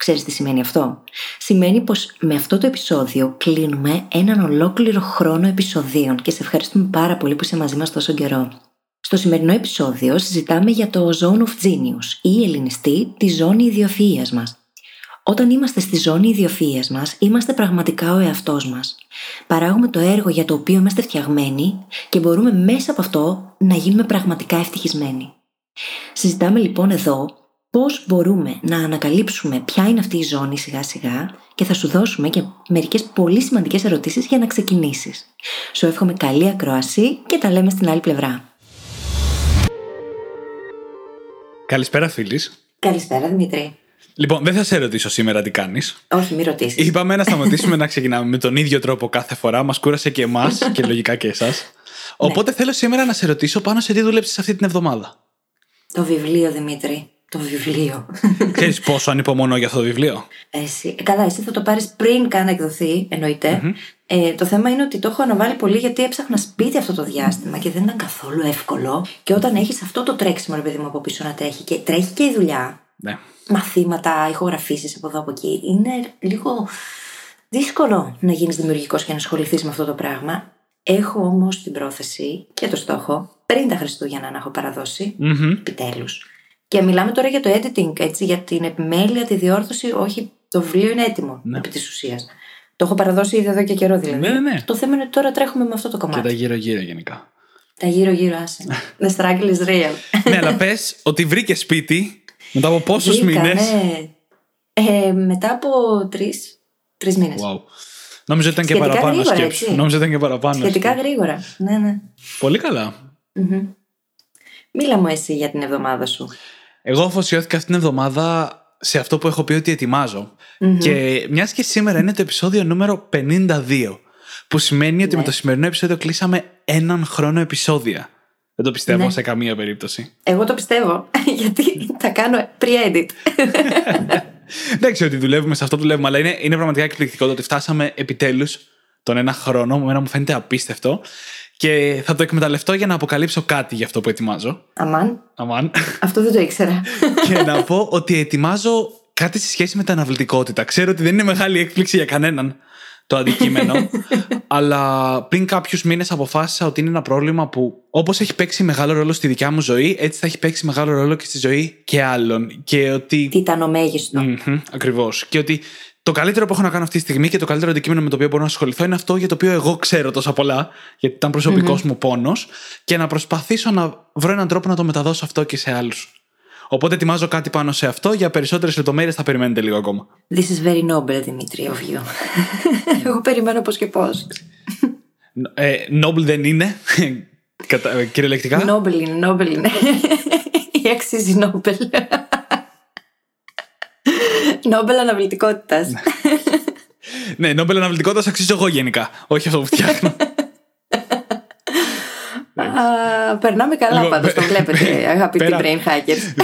Ξέρεις τι σημαίνει αυτό; Σημαίνει πως με αυτό το επεισόδιο κλείνουμε έναν ολόκληρο χρόνο επεισοδίων και σε ευχαριστούμε πάρα πολύ που είσαι μαζί μας τόσο καιρό. Στο σημερινό επεισόδιο συζητάμε για το Zone of Genius ή ελληνιστή τη ζώνη ιδιοφυΐας μας. Όταν είμαστε στη ζώνη ιδιοφυΐας μας, είμαστε πραγματικά ο εαυτός μας. Παράγουμε το έργο για το οποίο είμαστε φτιαγμένοι και μπορούμε μέσα από αυτό να γίνουμε πραγματικά ευτυχισμένοι. Συζητάμε λοιπόν εδώ πώς μπορούμε να ανακαλύψουμε ποια είναι αυτή η ζώνη σιγά σιγά και θα σου δώσουμε και μερικές πολύ σημαντικές ερωτήσεις για να ξεκινήσεις. Σου εύχομαι καλή ακρόαση και τα λέμε στην άλλη πλευρά. Καλησπέρα, φίλης. Καλησπέρα Δημήτρη. Λοιπόν, δεν θα σε ρωτήσω σήμερα τι κάνεις. Όχι, μη ρωτήσεις. Είπαμε να σταματήσουμε να ξεκινάμε με τον ίδιο τρόπο κάθε φορά. Μας κούρασε και εμάς και λογικά και εσάς. Οπότε θέλω σήμερα να σε ρωτήσω πάνω σε τι δούλεψες αυτή την εβδομάδα. Το βιβλίο Δημήτρη. Το βιβλίο. Ξέρεις πόσο ανυπομονώ για αυτό το βιβλίο; Εσύ, ε, καλά, εσύ θα το πάρεις πριν καν εκδοθεί, εννοείται. Ε, το θέμα είναι ότι το έχω αναβάλει πολύ γιατί έψαχνα σπίτι αυτό το διάστημα και δεν ήταν καθόλου εύκολο. Και όταν έχεις αυτό το τρέξιμο, ρε παιδί μου, από πίσω να τρέχει και τρέχει και η δουλειά, Ναι. μαθήματα, ηχογραφήσεις από εδώ από εκεί, είναι λίγο δύσκολο να γίνεις δημιουργικός και να ασχοληθείς με αυτό το πράγμα. Έχω όμως την πρόθεση και το στόχο πριν τα Χριστούγεννα να έχω παραδώσει. Μμμ. Επιτέλους. Και μιλάμε τώρα για το editing, έτσι, για την επιμέλεια, τη διόρθωση. Όχι, το βιβλίο είναι έτοιμο επί της ουσίας. Το έχω παραδώσει ήδη εδώ και καιρό δηλαδή. Ναι, ναι, ναι. Το θέμα είναι ότι τώρα τρέχουμε με αυτό το Και κομμάτι. τα γύρω-γύρω γενικά. Τα γύρω-γύρω, άσε. The struggle is real. ναι, αλλά πες ότι βρήκε σπίτι μετά από πόσους Βρήκα, μήνες; ναι. Ε, μετά από τρεις τρεις μήνες. Wow. Νόμιζα ότι ήταν και Σχετικά παραπάνω γρήγορα, σκέψη. έτσι. Νόμιζα ότι ήταν και παραπάνω. Σχετικά σκέψη. γρήγορα. Ναι, ναι. Πολύ καλά. Μίλα μου εσύ για την εβδομάδα σου. Εγώ αφοσιώθηκα αυτήν την εβδομάδα σε αυτό που έχω πει ότι ετοιμάζω. Και μιας και σήμερα είναι το επεισόδιο νούμερο 52. Που σημαίνει ότι με το σημερινό επεισόδιο κλείσαμε έναν χρόνο επεισόδια. Δεν το πιστεύω Ναι. σε καμία περίπτωση. Εγώ το πιστεύω, γιατί τα κάνω pre-edit. Δεν ξέρω ότι δουλεύουμε σε αυτό που δουλεύουμε, αλλά είναι, είναι πραγματικά εκπληκτικό το ότι φτάσαμε επιτέλους τον ένα χρόνο. Εμένα μου φαίνεται απίστευτο. Και θα το εκμεταλλευτώ για να αποκαλύψω κάτι για αυτό που ετοιμάζω. Αμάν, Αμάν. αυτό δεν το ήξερα. και να πω ότι ετοιμάζω κάτι σε σχέση με την αναβλητικότητα. Ξέρω ότι δεν είναι μεγάλη έκπληξη για κανέναν το αντικείμενο, αλλά πριν κάποιους μήνες αποφάσισα ότι είναι ένα πρόβλημα που όπως έχει παίξει μεγάλο ρόλο στη δικιά μου ζωή, έτσι θα έχει παίξει μεγάλο ρόλο και στη ζωή και άλλων. Και ότι. Τι ήταν ο μέγιστος. Ακριβώς. Και ότι το καλύτερο που έχω να κάνω αυτή τη στιγμή και το καλύτερο αντικείμενο με το οποίο μπορώ να ασχοληθώ είναι αυτό για το οποίο εγώ ξέρω τόσα πολλά, γιατί ήταν προσωπικός μου πόνος, και να προσπαθήσω να βρω έναν τρόπο να το μεταδώσω αυτό και σε άλλους. Οπότε ετοιμάζω κάτι πάνω σε αυτό. Για περισσότερες λεπτομέρειες θα περιμένετε λίγο ακόμα. This is very noble, Δημήτρη, of you. Εγώ περιμένω πώς και πώς. Ε, noble δεν είναι. Κατα... ε, Κυριολεκτικά. Noble είναι, noble είναι. Ή αξίζει Nobel. Nobel αναβλητικότητας. Ναι, Nobel αναβλητικότητας αξίζω εγώ γενικά. Όχι αυτό που φτιάχνω. Περνάμε καλά Λοιπόν, πάντως, το πε- βλέπετε, αγαπητοί πέρα- brain hackers.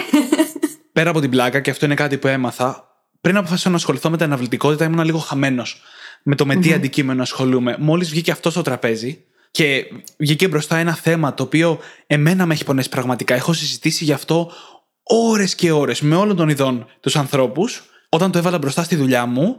Πέρα από την πλάκα, και αυτό είναι κάτι που έμαθα, πριν αποφασίσω να ασχοληθώ με την αναβλητικότητα, ήμουν λίγο χαμένος με το με τι αντικείμενο ασχολούμαι. Μόλις βγήκε αυτός στο τραπέζι και βγήκε μπροστά ένα θέμα το οποίο εμένα με έχει πονέσει πραγματικά. Έχω συζητήσει γι' αυτό ώρες και ώρες με όλων των ειδών τους ανθρώπους. Όταν το έβαλα μπροστά στη δουλειά μου,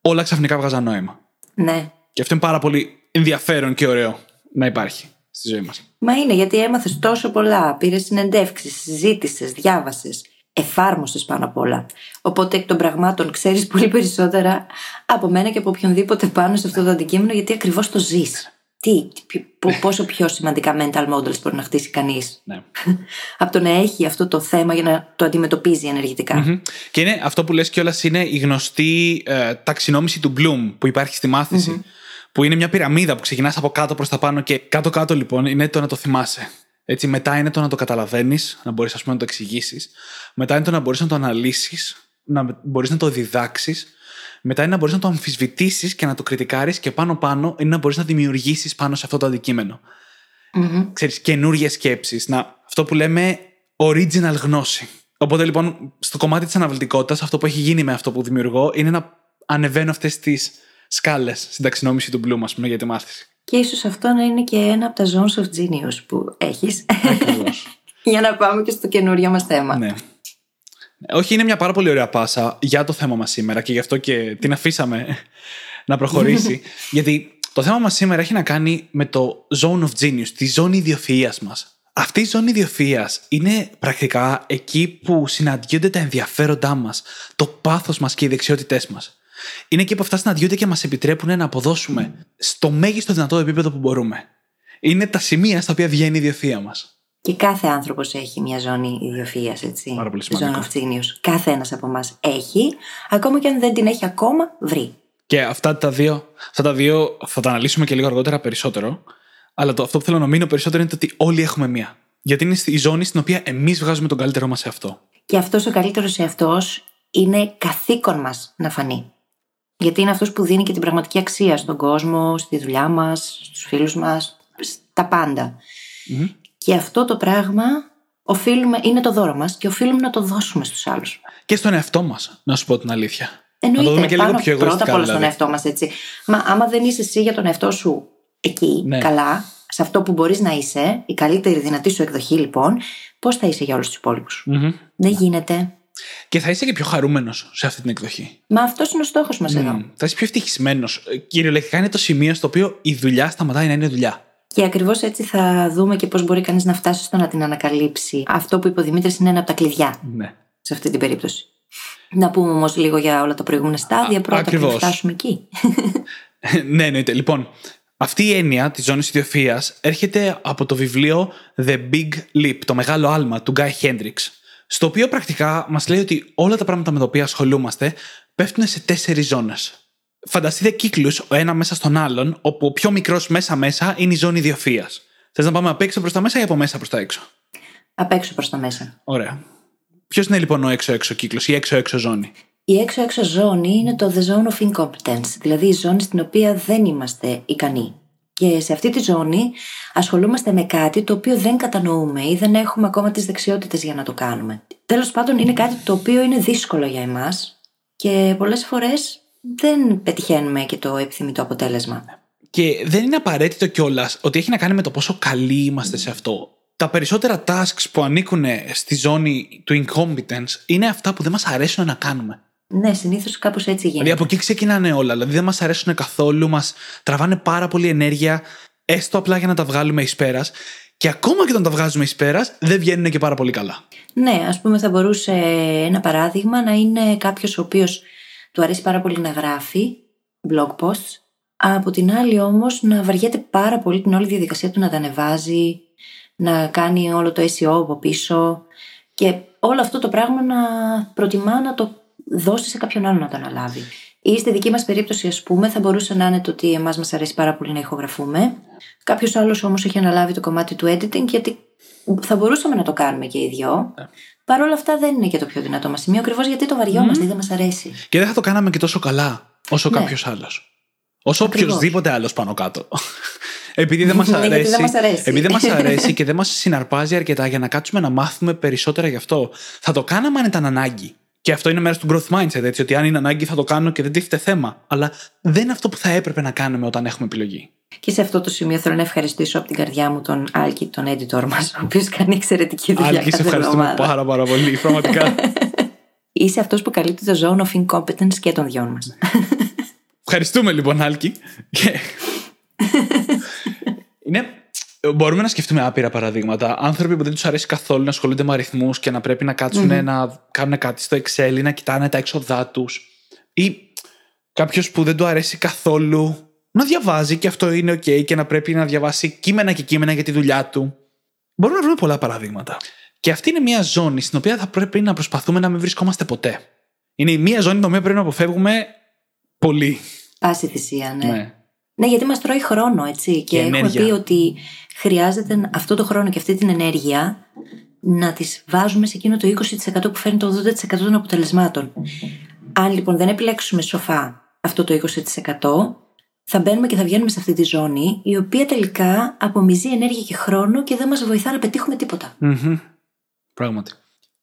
όλα ξαφνικά βγάζαν νόημα. ναι. Και αυτό είναι πάρα πολύ ενδιαφέρον και ωραίο να υπάρχει στη ζωή μας. Μα είναι γιατί έμαθες τόσο πολλά. Πήρες συνεντεύξεις, συζήτησες, διάβασες, εφάρμοσες πάνω απ' όλα. Οπότε εκ των πραγμάτων ξέρεις πολύ περισσότερα από μένα και από οποιονδήποτε πάνω σε αυτό το αντικείμενο, γιατί ακριβώς το ζεις. Τι, π- π- πόσο πιο σημαντικά mental models μπορεί να χτίσει κανείς; Ναι. από το να έχει αυτό το θέμα για να το αντιμετωπίζει ενεργητικά. Μμμ. Και είναι αυτό που λες κιόλας είναι η γνωστή ε, ταξινόμηση του Bloom που υπάρχει στη μαθηση Που είναι μια πυραμίδα που ξεκινάς από κάτω προς τα πάνω και κάτω-κάτω λοιπόν είναι το να το θυμάσαι. Έτσι, μετά είναι το να το καταλαβαίνεις, να μπορείς να το εξηγήσεις. Μετά είναι το να μπορείς να το αναλύσεις, να μπορείς να το διδάξεις. Μετά είναι να μπορείς να το αμφισβητήσεις και να το κριτικάρεις και πάνω-πάνω είναι να μπορείς να δημιουργήσεις πάνω σε αυτό το αντικείμενο. Μμμ. Ξέρεις, καινούριε σκέψεις. Αυτό που λέμε original γνώση. Οπότε λοιπόν, στο κομμάτι της αναβλητικότητας, αυτό που έχει γίνει με αυτό που δημιουργώ είναι να ανεβαίνω αυτές τις σκάλες στην ταξινόμηση του Bloom, ας πούμε, για τη μάθηση. Και ίσως αυτό να είναι και ένα από τα zones of genius που έχεις. Ακριβώς. για να πάμε και στο καινούριο μας θέμα. ναι. Όχι, είναι μια πάρα πολύ ωραία πάσα για το θέμα μας σήμερα και γι' αυτό και την αφήσαμε να προχωρήσει. γιατί το θέμα μας σήμερα έχει να κάνει με το zone of genius, τη ζώνη ιδιοφυΐας μας. Αυτή η ζώνη ιδιοφυΐας είναι πρακτικά εκεί που συναντιόνται τα ενδιαφέροντά μας, το πάθος μας και οι δεξιότητές μας. Είναι εκεί που αυτά συναντιόνται και μας επιτρέπουν να αποδώσουμε στο μέγιστο δυνατό επίπεδο που μπορούμε. Είναι τα σημεία στα οποία βγαίνει η ιδιοφυΐα μας. Και κάθε άνθρωπος έχει μια ζώνη ιδιοφυΐας, έτσι. Πάρα πολύ σημαντικό. Zone of genius. Κάθε ένας από εμάς έχει, ακόμα και αν δεν την έχει ακόμα, βρει. Και αυτά τα δύο, αυτά τα δύο θα τα αναλύσουμε και λίγο αργότερα περισσότερο. Αλλά το, αυτό που θέλω να μείνω περισσότερο είναι το ότι όλοι έχουμε μία. Γιατί είναι η ζώνη στην οποία εμείς βγάζουμε τον καλύτερό μας σε αυτό. Και αυτός ο καλύτερος εαυτός είναι καθήκον μας να φανεί. Γιατί είναι αυτός που δίνει και την πραγματική αξία στον κόσμο, στη δουλειά μας, στους φίλους μας, στα πάντα. Και αυτό το πράγμα οφείλουμε, είναι το δώρο μας και οφείλουμε να το δώσουμε στους άλλους. Και στον εαυτό μας, να σου πω την αλήθεια. Εννοείται, να το δούμε και λίγο πάνω πιο πρώτα εγωιστικά. απ' όλα στον δηλαδή. εαυτό μας έτσι. Μα άμα δεν είσαι εσύ για τον εαυτό σου εκεί, Ναι. καλά, σε αυτό που μπορείς να είσαι, η καλύτερη δυνατή σου εκδοχή λοιπόν, πώς θα είσαι για όλους τους υπόλοιπους; Μμμ. Δεν γίνεται. Και θα είσαι και πιο χαρούμενος σε αυτή την εκδοχή. Μα αυτός είναι ο στόχος μας εδώ. Μμ. Θα είσαι πιο ευτυχισμένος. Κυριολεκτικά είναι το σημείο στο οποίο η δουλειά σταματάει να είναι δουλειά. Και ακριβώς έτσι θα δούμε και πώς μπορεί κανείς να φτάσει στο να την ανακαλύψει. Αυτό που είπε ο Δημήτρης είναι ένα από τα κλειδιά Ναι. σε αυτή την περίπτωση. Να πούμε όμως λίγο για όλα τα προηγούμενα στάδια πρώτα ακριβώς. πριν φτάσουμε εκεί. ναι, εννοείται. Λοιπόν, αυτή η έννοια της ζώνης ιδιοφυΐας έρχεται από το βιβλίο The Big Leap, το μεγάλο άλμα του Guy Hendricks. Στο οποίο πρακτικά μας λέει ότι όλα τα πράγματα με τα οποία ασχολούμαστε πέφτουν σε τέσσερις ζώνες. Φανταστείτε κύκλους ο ένα μέσα στον άλλον, όπου ο πιο μικρός μέσα-μέσα είναι η ζώνη ιδιοφυΐας. Θες να πάμε απ' έξω προς τα μέσα ή από μέσα προς τα έξω; Απ' έξω προς τα μέσα. Ωραία. Ποιος είναι λοιπόν ο έξω-έξω κύκλος, η έξω-έξω ζώνη; Η έξω-έξω ζώνη είναι το the zone of incompetence, δηλαδή η ζώνη στην οποία δεν είμαστε ικανοί. Και σε αυτή τη ζώνη ασχολούμαστε με κάτι το οποίο δεν κατανοούμε ή δεν έχουμε ακόμα τις δεξιότητες για να το κάνουμε. Τέλος πάντων είναι κάτι το οποίο είναι δύσκολο για εμάς και πολλές φορές δεν πετυχαίνουμε και το επιθυμητό αποτέλεσμα. Και δεν είναι απαραίτητο κιόλας ότι έχει να κάνει με το πόσο καλοί είμαστε σε αυτό. Τα περισσότερα tasks που ανήκουν στη ζώνη του incompetence είναι αυτά που δεν μας αρέσουν να κάνουμε. Ναι, συνήθως κάπως έτσι Δηλαδή γίνεται. από εκεί ξεκινάνε όλα. Δηλαδή δεν μας αρέσουν καθόλου, μας τραβάνε πάρα πολύ ενέργεια, έστω απλά για να τα βγάλουμε εις πέρας. Και ακόμα και όταν τα βγάζουμε εις πέρας, δεν βγαίνουν και πάρα πολύ καλά. Ναι, ας πούμε θα μπορούσε ένα παράδειγμα να είναι κάποιος ο οποίος του αρέσει πάρα πολύ να γράφει blog posts, από την άλλη όμως να βαριέται πάρα πολύ την όλη διαδικασία του να τα ανεβάζει, να κάνει όλο το SEO από πίσω και όλο αυτό το πράγμα να προτιμά να το δώσει σε κάποιον άλλο να το αναλάβει. Ή στη δική μας περίπτωση, ας πούμε, θα μπορούσε να είναι το ότι εμάς μας αρέσει πάρα πολύ να ηχογραφούμε. Κάποιος άλλος όμως έχει αναλάβει το κομμάτι του editing γιατί θα μπορούσαμε να το κάνουμε και οι δυο. Παρ' όλα αυτά δεν είναι και το πιο δυνατό μας σημείο, ακριβώς γιατί το βαριόμαστε, δεν μας αρέσει. Και δεν θα το κάναμε και τόσο καλά όσο Ναι. κάποιος άλλος. Όσο Ακριβώς. οποιοδήποτε άλλος πάνω κάτω. επειδή δεν μας Ναι, γιατί αρέσει, δεν μας αρέσει. επειδή δεν μας αρέσει και δεν μας συναρπάζει αρκετά για να κάτσουμε να μάθουμε περισσότερα γι' αυτό. Θα το κάναμε αν ήταν ανάγκη. Και αυτό είναι μέρος του growth mindset, έτσι, ότι αν είναι ανάγκη θα το κάνω και δεν τίθεται θέμα. Αλλά δεν είναι αυτό που θα έπρεπε να κάνουμε όταν έχουμε επιλογή. Και σε αυτό το σημείο θέλω να ευχαριστήσω από την καρδιά μου τον Άλκη, τον editor μας, ο οποίος κάνει εξαιρετική δουλειά Άλκη, σε κάθε ευχαριστούμε εβδομάδα. πάρα πάρα πολύ, πραγματικά. Είσαι αυτός που καλύπτει το zone of incompetence και των δυο μας. Ευχαριστούμε λοιπόν, Άλκη. Και... είναι... Μπορούμε να σκεφτούμε άπειρα παραδείγματα. Άνθρωποι που δεν τους αρέσει καθόλου να ασχολούνται με αριθμούς και να πρέπει να κατσουν να κάνουν κάτι στο Excel ή να κοιτάνε τα έξοδά τους. Ή κάποιος που δεν του αρέσει καθόλου να διαβάζει και αυτό είναι OK και να πρέπει να διαβάσει κείμενα και κείμενα για τη δουλειά του. Μπορούμε να βρούμε πολλά παραδείγματα. Και αυτή είναι μια ζώνη στην οποία θα πρέπει να προσπαθούμε να μην βρισκόμαστε ποτέ. Είναι μια ζώνη την οποία πρέπει να αποφεύγουμε πολύ. Πάση θυσία, ναι. Ναι. Ναι, γιατί μας τρώει χρόνο, έτσι. Και, Και έχουμε ενέργεια. πει ότι χρειάζεται αυτό το χρόνο και αυτή την ενέργεια να τις βάζουμε σε εκείνο το 20% που φέρνει το 80% των αποτελεσμάτων. Αν λοιπόν δεν επιλέξουμε σοφά αυτό το 20%, θα μπαίνουμε και θα βγαίνουμε σε αυτή τη ζώνη, η οποία τελικά απομυζεί ενέργεια και χρόνο και δεν μας βοηθά να πετύχουμε τίποτα. Mm-hmm. Πράγματι.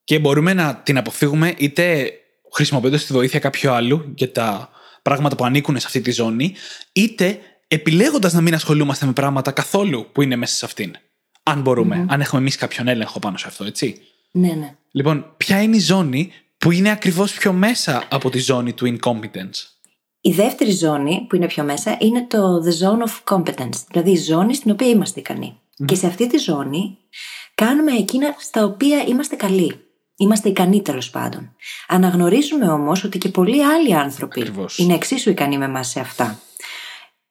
Και μπορούμε να την αποφύγουμε είτε χρησιμοποιώντας τη βοήθεια κάποιου άλλου για τα πράγματα που ανήκουν σε αυτή τη ζώνη, είτε επιλέγοντας να μην ασχολούμαστε με πράγματα καθόλου που είναι μέσα σε αυτήν. Αν μπορούμε, αν έχουμε εμείς κάποιον έλεγχο πάνω σε αυτό, έτσι. Ναι, ναι. Λοιπόν, ποια είναι η ζώνη που είναι ακριβώς πιο μέσα από τη ζώνη του incompetence; Η δεύτερη ζώνη που είναι πιο μέσα είναι το the zone of competence, δηλαδή η ζώνη στην οποία είμαστε ικανοί. Και σε αυτή τη ζώνη κάνουμε εκείνα στα οποία είμαστε καλοί. Είμαστε ικανοί τέλο πάντων. Αναγνωρίζουμε όμως ότι και πολλοί άλλοι άνθρωποι Ακριβώς. είναι εξίσου ικανοί με εμάς σε αυτά.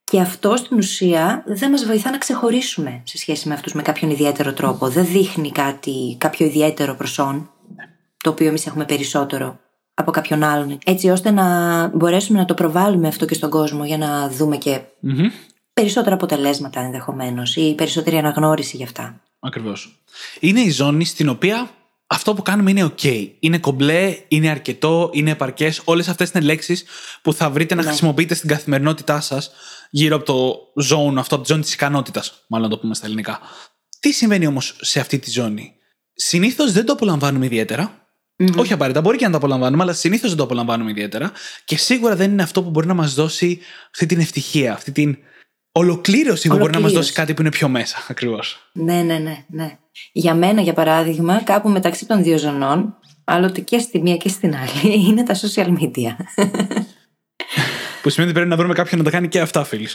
Και αυτό στην ουσία δεν μας βοηθά να ξεχωρίσουμε σε σχέση με αυτούς με κάποιον ιδιαίτερο τρόπο. Δεν δείχνει κάτι, κάποιο ιδιαίτερο προσόν, το οποίο εμείς έχουμε περισσότερο από κάποιον άλλον. Έτσι ώστε να μπορέσουμε να το προβάλλουμε αυτό και στον κόσμο για να δούμε και Mm-hmm. περισσότερα αποτελέσματα ενδεχομένως ή περισσότερη αναγνώριση γι' αυτά. Ακριβώς. Είναι η ζώνη στην οποία αυτό που κάνουμε είναι OK. Είναι κομπλέ, είναι αρκετό, είναι επαρκές. Όλες αυτές είναι λέξεις που θα βρείτε να Ναι. χρησιμοποιείτε στην καθημερινότητά σας γύρω από το zone, αυτό, από τη ζώνη της ικανότητας, μάλλον να το πούμε στα ελληνικά. Τι συμβαίνει όμως σε αυτή τη ζώνη; Συνήθως δεν το απολαμβάνουμε ιδιαίτερα. Όχι απαραίτητα, μπορεί και να το απολαμβάνουμε, αλλά συνήθως δεν το απολαμβάνουμε ιδιαίτερα. Και σίγουρα δεν είναι αυτό που μπορεί να μας δώσει αυτή την ευτυχία, αυτή την ολοκλήρωση που μπορεί να μας Ολοκλήρωση. δώσει κάτι που είναι πιο μέσα, ακριβώς. Ναι, ναι, ναι, ναι. Για μένα, για παράδειγμα, κάπου μεταξύ των δύο ζωνών, άλλοτε και στη μία και στην άλλη, είναι τα social media. Που σημαίνει ότι πρέπει να βρούμε κάποιον να τα κάνει και αυτά, φίλοι.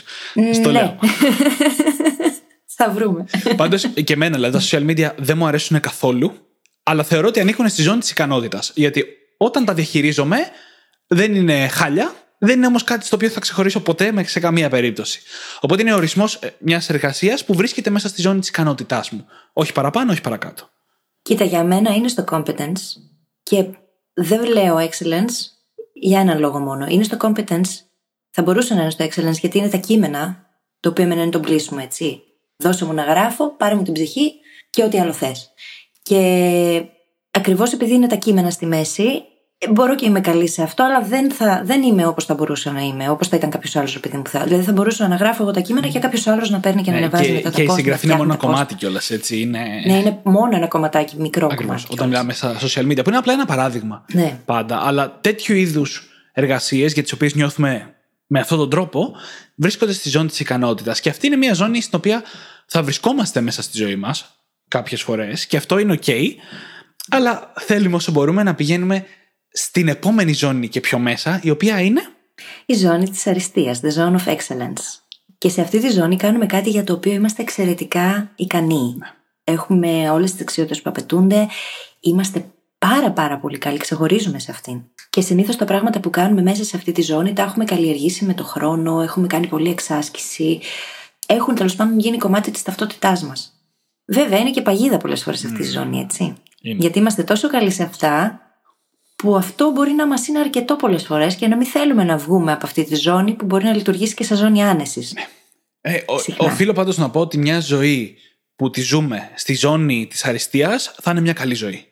Στο ναι. λέω. Θα βρούμε. Πάντως και εμένα, δηλαδή, τα social media δεν μου αρέσουν καθόλου, αλλά θεωρώ ότι ανήκουν στη ζώνη της ικανότητας. Γιατί όταν τα διαχειρίζομαι, δεν είναι χάλια, δεν είναι όμως κάτι στο οποίο θα ξεχωρίσω ποτέ με σε καμία περίπτωση. Οπότε είναι ορισμός μιας εργασίας που βρίσκεται μέσα στη ζώνη της ικανότητάς μου. Όχι παραπάνω, όχι παρακάτω. Κοίτα, για μένα είναι στο competence και δεν λέω excellence για έναν λόγο μόνο. Είναι στο competence, θα μπορούσε να είναι στο excellence γιατί είναι τα κείμενα, το οποίο εμένα είναι το bliss μου, έτσι. Δώσε μου να γράφω, πάρε μου την ψυχή και ό,τι άλλο θες. Και ακριβώς επειδή είναι τα κείμενα στη μέση, ε, μπορώ και είμαι καλή σε αυτό, αλλά δεν, θα, δεν είμαι όπως θα μπορούσα να είμαι, όπως θα ήταν κάποιος άλλος επειδή μου θα. Δηλαδή θα μπορούσα να γράφω εγώ τα κείμενα και κάποιος άλλος να παίρνει και να Ε, ανεβάζει και μετά τα και η post, να συγγραφή είναι μόνο ένα φτιάχνει τα post. κομμάτι κιόλας, έτσι. Είναι... Ναι, είναι μόνο ένα κομματάκι, μικρό Ακριβώς, κομμάτι. Όταν μιλάμε στα social media, που είναι απλά ένα παράδειγμα. Ναι. Πάντα. Αλλά τέτοιου είδους εργασίες για τις οποίες νιώθουμε με αυτόν τον τρόπο βρίσκονται στη ζώνη της ικανότητας. Και αυτή είναι μια ζώνη στην οποία θα βρισκόμαστε μέσα στη ζωή μας κάποιες φορές και αυτό είναι OK. Αλλά θέλουμε όσο μπορούμε να πηγαίνουμε στην επόμενη ζώνη και πιο μέσα, η οποία είναι. Η ζώνη της αριστείας, the zone of excellence. Και σε αυτή τη ζώνη κάνουμε κάτι για το οποίο είμαστε εξαιρετικά ικανοί. Έχουμε όλες τις δεξιότητες που απαιτούνται, είμαστε πάρα πάρα πολύ καλοί, ξεχωρίζουμε σε αυτήν. Και συνήθως τα πράγματα που κάνουμε μέσα σε αυτή τη ζώνη τα έχουμε καλλιεργήσει με το χρόνο, έχουμε κάνει πολλή εξάσκηση, έχουν τέλος πάντων γίνει κομμάτι της ταυτότητάς μας. Βέβαια είναι και παγίδα πολλές φορές αυτή τη ζώνη, έτσι. Είναι. Γιατί είμαστε τόσο καλοί σε αυτά που αυτό μπορεί να μας είναι αρκετό πολλές φορές και να μην θέλουμε να βγούμε από αυτή τη ζώνη που μπορεί να λειτουργήσει και σε ζώνη άνεσης. Ε, ο, Συχνά. οφείλω πάντως να πω ότι μια ζωή που τη ζούμε στη ζώνη της αριστείας θα είναι μια καλή ζωή.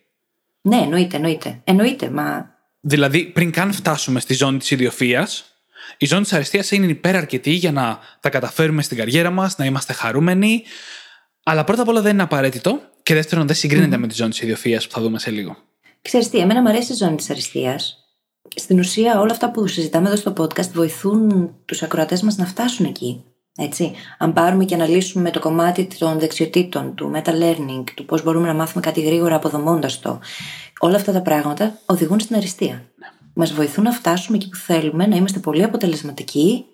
Ναι, εννοείται, εννοείται. Εννοείται, μα. Δηλαδή, πριν καν φτάσουμε στη ζώνη της ιδιοφία, η ζώνη της αριστείας είναι υπεραρκετή για να τα καταφέρουμε στην καριέρα μας, να είμαστε χαρούμενοι. Αλλά πρώτα απ' όλα δεν είναι απαραίτητο. Και δεύτερον, δεν συγκρίνεται με τη ζώνη της ιδιοφία που θα δούμε σε λίγο. Ξέρεις τι, εμένα μου αρέσει η ζώνη της αριστείας. Στην ουσία, όλα αυτά που συζητάμε εδώ στο podcast βοηθούν τους ακροατές μας να φτάσουν εκεί. Έτσι. Αν πάρουμε και αναλύσουμε το κομμάτι των δεξιοτήτων, του meta-learning, του πώς μπορούμε να μάθουμε κάτι γρήγορα αποδομώντας το, όλα αυτά τα πράγματα οδηγούν στην αριστεία. Μας βοηθούν να φτάσουμε εκεί που θέλουμε, να είμαστε πολύ αποτελεσματικοί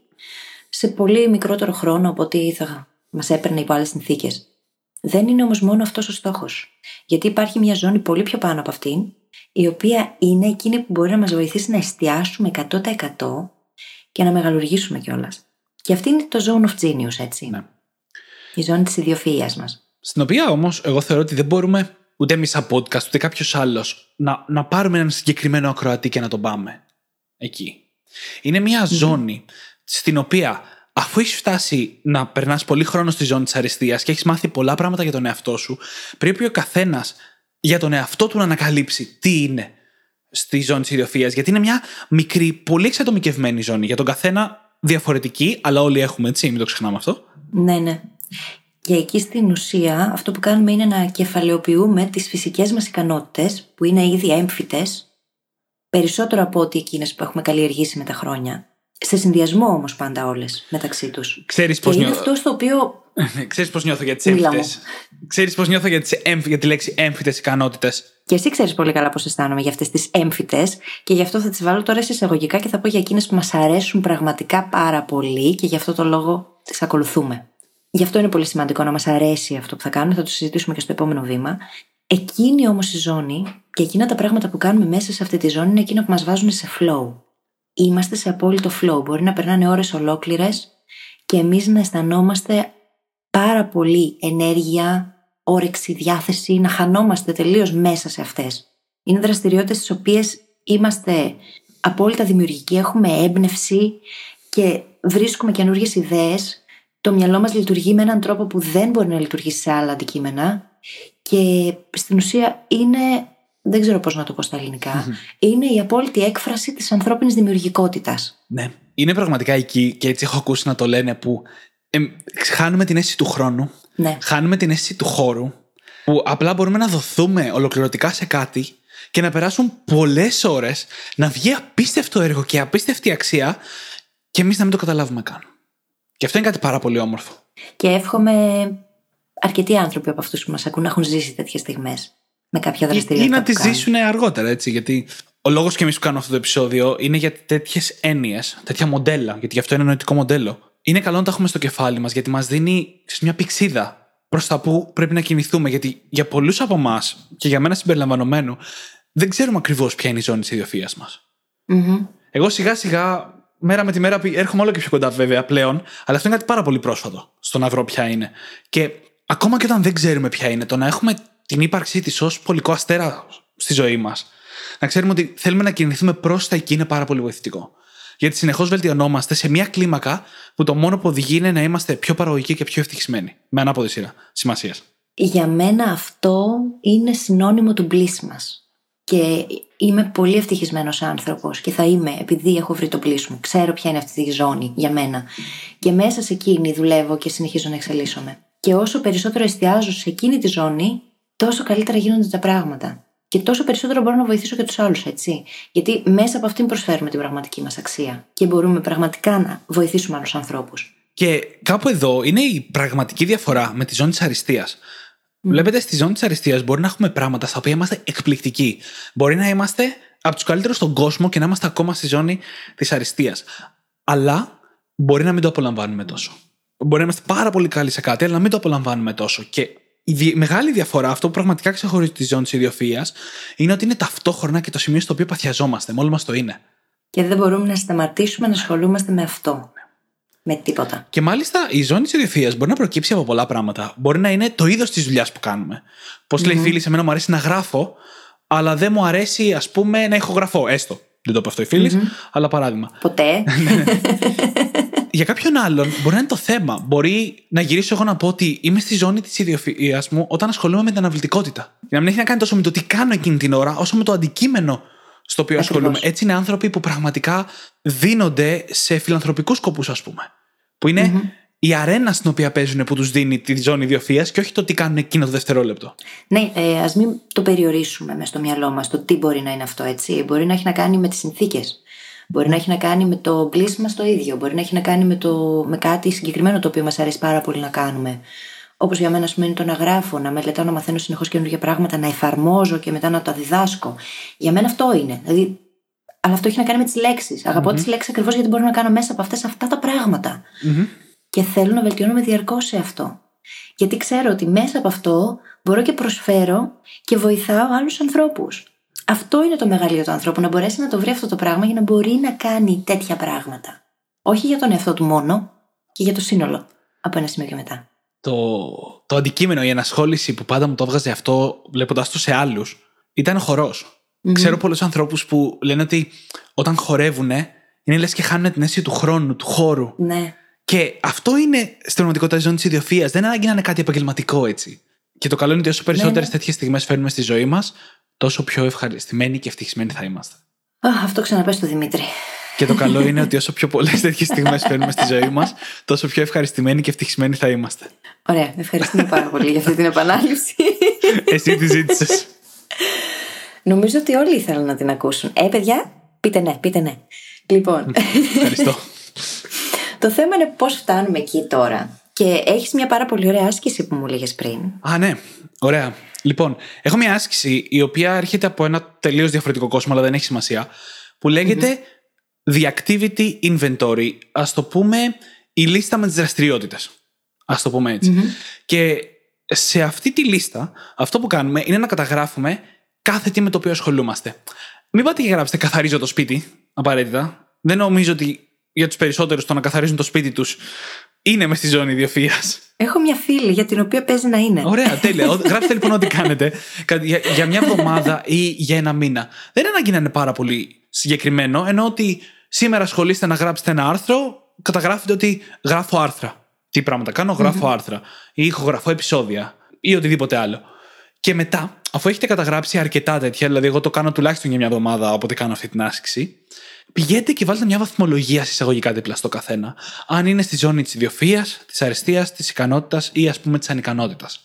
σε πολύ μικρότερο χρόνο από ό,τι θα μας έπαιρνε υπό άλλες συνθήκες. Δεν είναι όμως μόνο αυτός ο στόχος. Γιατί υπάρχει μια ζώνη πολύ πιο πάνω από αυτήν, η οποία είναι εκείνη που μπορεί να μας βοηθήσει να εστιάσουμε 100% και να μεγαλουργήσουμε κιόλας. Και αυτή είναι το zone of genius, έτσι. Ναι. Η ζώνη της ιδιοφυα μας. Στην οποία όμως, εγώ θεωρώ ότι δεν μπορούμε ούτε εμείς σαν podcast, ούτε κάποιος άλλος να, να πάρουμε έναν συγκεκριμένο ακροατή και να τον πάμε εκεί. Είναι μια ζώνη στην οποία αφού έχεις φτάσει να περνάς πολύ χρόνο στη ζώνη της αριστείας και έχεις μάθει πολλά πράγματα για τον εαυτό σου, πρέπει ο καθένας για τον εαυτό του να ανακαλύψει τι είναι στη ζώνη της ιδιοφία, γιατί είναι μια μικρή, πολύ εξατομικευμένη ζώνη. Για τον καθένα διαφορετική, αλλά όλοι έχουμε έτσι, μην το ξεχνάμε αυτό. Ναι, ναι. Και εκεί στην ουσία αυτό που κάνουμε είναι να κεφαλαιοποιούμε τις φυσικές μας ικανότητες που είναι ήδη έμφυτες περισσότερο από ό,τι εκείνες που έχουμε καλλιεργήσει με τα χρόνια. Σε συνδυασμό όμως πάντα όλες μεταξύ τους. Ξέρεις Και πώς είναι νιώθω. αυτό στο οποίο Ξέρεις πώς νιώθω για τις Μίλα μου. έμφυτες. Ξέρεις πώς νιώθω για, τις έμφυ- για τη λέξη έμφυτες ικανότητες; και εσύ ξέρεις πολύ καλά πώς αισθάνομαι για αυτές τις έμφυτες και γι' αυτό θα τις βάλω τώρα σε εισαγωγικά και θα πω για εκείνες που μας αρέσουν πραγματικά πάρα πολύ και γι' αυτό το λόγο τις ακολουθούμε. Γι' αυτό είναι πολύ σημαντικό να μας αρέσει αυτό που θα κάνουμε, θα το συζητήσουμε και στο επόμενο βήμα. Εκείνη όμως η ζώνη και εκείνα τα πράγματα που κάνουμε μέσα σε αυτή τη ζώνη είναι εκείνα που μας βάζουν σε flow. Είμαστε σε απόλυτο flow. Μπορεί να περνάνε ώρες ολόκληρες και εμείς να αισθανόμαστε πάρα πολύ ενέργεια, όρεξη, διάθεση, να χανόμαστε τελείως μέσα σε αυτές. Είναι δραστηριότητες στις οποίες είμαστε απόλυτα δημιουργικοί, έχουμε έμπνευση και βρίσκουμε καινούργιες ιδέες. Το μυαλό μας λειτουργεί με έναν τρόπο που δεν μπορεί να λειτουργήσει σε άλλα αντικείμενα και στην ουσία είναι, δεν ξέρω πώς να το πω στα ελληνικα είναι η απόλυτη έκφραση της ανθρώπινης δημιουργικότητας. Ναι. Είναι πραγματικά εκεί και έτσι έχω ακούσει να το λένε που εμ, χάνουμε την αίσθηση του χρόνου, Ναι. χάνουμε την αίσθηση του χώρου, που απλά μπορούμε να δοθούμε ολοκληρωτικά σε κάτι και να περάσουν πολλές ώρες, να βγει απίστευτο έργο και απίστευτη αξία και εμείς να μην το καταλάβουμε καν. Και αυτό είναι κάτι πάρα πολύ όμορφο. Και εύχομαι αρκετοί άνθρωποι από αυτούς που μας ακούν να έχουν ζήσει τέτοιες στιγμές με κάποια Ή, δραστηριότητα. ή να που τη κάνουν. ζήσουν αργότερα, έτσι. Γιατί ο λόγος και εμείς που κάνουμε αυτό το επεισόδιο είναι για τέτοιες έννοιες, τέτοια μοντέλα, γιατί γι' αυτό είναι νοητικό μοντέλο. Είναι καλό να τα έχουμε στο κεφάλι μας, γιατί μας δίνει ξέρεις, μια πηξίδα προς τα που πρέπει να κινηθούμε. Γιατί για πολλούς από εμάς, και για μένα συμπεριλαμβανομένου, δεν ξέρουμε ακριβώς ποια είναι η ζώνη της ιδιοφία μας. Μμμ. Εγώ σιγά σιγά, μέρα με τη μέρα, πη- έρχομαι όλο και πιο κοντά βέβαια πλέον, αλλά αυτό είναι κάτι πάρα πολύ πρόσφατο στο να βρω ποια είναι. Και ακόμα και όταν δεν ξέρουμε ποια είναι, το να έχουμε την ύπαρξή της ως πολικό αστέρα στη ζωή μας, να ξέρουμε ότι θέλουμε να κινηθούμε προς τα εκεί είναι πάρα πολύ βοηθητικό. Γιατί συνεχώς βελτιωνόμαστε σε μια κλίμακα που το μόνο που οδηγεί είναι να είμαστε πιο παραγωγικοί και πιο ευτυχισμένοι. Με ανάποδη σειρά σημασίας. Για μένα αυτό είναι συνώνυμο του bliss μας. Και είμαι πολύ ευτυχισμένος άνθρωπος και θα είμαι επειδή έχω βρει το bliss μου. Ξέρω ποια είναι αυτή τη ζώνη για μένα. Και μέσα σε εκείνη δουλεύω και συνεχίζω να εξελίσσομαι. Και όσο περισσότερο εστιάζω σε εκείνη τη ζώνη, τόσο καλύτερα γίνονται τα πράγματα. Και τόσο περισσότερο μπορώ να βοηθήσω και τους άλλους, έτσι. Γιατί μέσα από αυτήν προσφέρουμε την πραγματική μας αξία. Και μπορούμε πραγματικά να βοηθήσουμε άλλους ανθρώπους. Και κάπου εδώ είναι η πραγματική διαφορά με τη ζώνη της αριστείας. Βλέπετε, στη ζώνη της αριστείας μπορεί να έχουμε πράγματα στα οποία είμαστε εκπληκτικοί. Μπορεί να είμαστε από τους καλύτερους στον κόσμο και να είμαστε ακόμα στη ζώνη της αριστείας. Αλλά μπορεί να μην το απολαμβάνουμε τόσο. Μπορεί να είμαστε πάρα πολύ καλοί σε κάτι, αλλά να μην το απολαμβάνουμε τόσο. Και η δι- μεγάλη διαφορά, αυτό που πραγματικά ξεχωρίζει τη ζώνη τη ιδιοφυα, είναι ότι είναι ταυτόχρονα και το σημείο στο οποίο παθιαζόμαστε. Μόλις μας το είναι. Και δεν μπορούμε να σταματήσουμε να ασχολούμαστε με αυτό. Με τίποτα. Και μάλιστα η ζώνη της ιδιοφυα μπορεί να προκύψει από πολλά πράγματα. Μπορεί να είναι το είδος της δουλειάς που κάνουμε. Πώς λέει η φίλη, σε μένα μου αρέσει να γράφω, αλλά δεν μου αρέσει, ας πούμε, να ηχογραφώ. Έστω. Δεν το είπε αυτό η φιλη αλλά παράδειγμα. Ποτέ. Για κάποιον άλλον μπορεί να είναι το θέμα. Μπορεί να γυρίσω εγώ να πω ότι είμαι στη ζώνη της ιδιοφυα μου όταν ασχολούμαι με την αναβλητικότητα. Για να μην έχει να κάνει τόσο με το τι κάνω εκείνη την ώρα, όσο με το αντικείμενο στο οποίο Ακριβώς. ασχολούμαι. Έτσι είναι άνθρωποι που πραγματικά δίνονται σε φιλανθρωπικούς σκοπούς, ας πούμε. Που ειναι η αρένα στην οποία παίζουν που τους δίνει τη ζώνη ιδιοφυα και όχι το τι κάνουν εκείνο το δευτερόλεπτο. ναι, ε, ας μην το περιορίσουμε μες στο μυαλό μας το τι μπορεί να είναι αυτό, έτσι. Μπορεί να έχει να κάνει με τις συνθήκες. Μπορεί να έχει να κάνει με το bliss μας το ίδιο. Μπορεί να έχει να κάνει με, το, με κάτι συγκεκριμένο το οποίο μας αρέσει πάρα πολύ να κάνουμε. Όπως για μένα, ας πούμε, είναι το να γράφω, να μελετάω, να μαθαίνω συνεχώς καινούργια πράγματα, να εφαρμόζω και μετά να τα διδάσκω. Για μένα αυτό είναι. Δηλαδή, αλλά αυτό έχει να κάνει με τις λέξεις. Αγαπώ τις λέξεις ακριβώς γιατί μπορώ να κάνω μέσα από αυτές αυτά τα πράγματα. Και θέλω να βελτιώνομαι διαρκώς σε αυτό. Γιατί ξέρω ότι μέσα από αυτό μπορώ και προσφέρω και βοηθάω άλλους ανθρώπους. Αυτό είναι το μεγαλείο του ανθρώπου, να μπορέσει να το βρει αυτό το πράγμα για να μπορεί να κάνει τέτοια πράγματα. Όχι για τον εαυτό του μόνο, και για το σύνολο από ένα σημείο και μετά. Το, το αντικείμενο, η ενασχόληση που πάντα μου το έβγαζε αυτό, βλέποντας το σε άλλους, ήταν ο χορό. Ξέρω πολλούς ανθρώπους που λένε ότι όταν χορεύουν, είναι λες και χάνουν την αίσθηση του χρόνου, του χώρου. Ναι. Και αυτό είναι στην πραγματικότητα η ζώνης της ιδιοφυα. Δεν ανάγκη να είναι κάτι επαγγελματικό έτσι. Και το καλό είναι ότι όσο περισσότερες ναι. τέτοιες στιγμές φέρνουμε στη ζωή μας, τόσο πιο ευχαριστημένοι και ευτυχισμένοι θα είμαστε. Αχ, αυτό ξαναπες στο Δημήτρη. Και το καλό είναι ότι όσο πιο πολλές τέτοιες στιγμές φέρνουμε στη ζωή μας, τόσο πιο ευχαριστημένοι και ευτυχισμένοι θα είμαστε. Ωραία, ευχαριστούμε πάρα πολύ για αυτή την επανάληψη. Εσύ τη ζήτησες. Νομίζω ότι όλοι ήθελαν να την ακούσουν. Ε, παιδιά, πείτε ναι, πείτε ναι. Λοιπόν, Ευχαριστώ. το θέμα είναι πώς φτάνουμε εκεί τώρα. Και έχεις μια πάρα πολύ ωραία άσκηση που μου λέγες πριν. Α, ναι. Ωραία. Λοιπόν, έχω μια άσκηση η οποία έρχεται από ένα τελείως διαφορετικό κόσμο, αλλά δεν έχει σημασία. Που λεγεται The Activity Inventory. Α το πούμε η λίστα με τις δραστηριότητες. Α το πούμε έτσι. Και σε αυτή τη λίστα, αυτό που κάνουμε είναι να καταγράφουμε κάθε τι με το οποίο ασχολούμαστε. Μην πάτε και γράψετε καθαρίζω το σπίτι, απαραίτητα. Δεν νομίζω ότι για τους περισσότερους το να καθαρίζουν το σπίτι τους είναι μες στη ζώνη ιδιοφυα. Έχω μια φίλη για την οποία παίζει να είναι. Ωραία, τέλεια. Ο- Γράψτε λοιπόν ό,τι κάνετε κα- για, για μια εβδομάδα ή για ένα μήνα. Δεν είναι ανάγκη να είναι πάρα πολύ συγκεκριμένο, ενώ ότι σήμερα ασχολείστε να γράψετε ένα άρθρο, καταγράφετε ότι γράφω άρθρα. Τι πράγματα κάνω, γράφω άρθρα. Ή ηχογραφώ επεισόδια. Ή οτιδήποτε άλλο. Και μετά, αφού έχετε καταγράψει αρκετά τέτοια, δηλαδή εγώ το κάνω τουλάχιστον για μια εβδομάδα από ότι κάνω αυτή την άσκηση, πηγαίνετε και βάλτε μια βαθμολογία συσσαγωγικά δίπλα στο καθένα. Αν είναι στη ζώνη της ιδιοφυα, της αριστείας, της ικανότητας ή ας πούμε της ανικανότητας.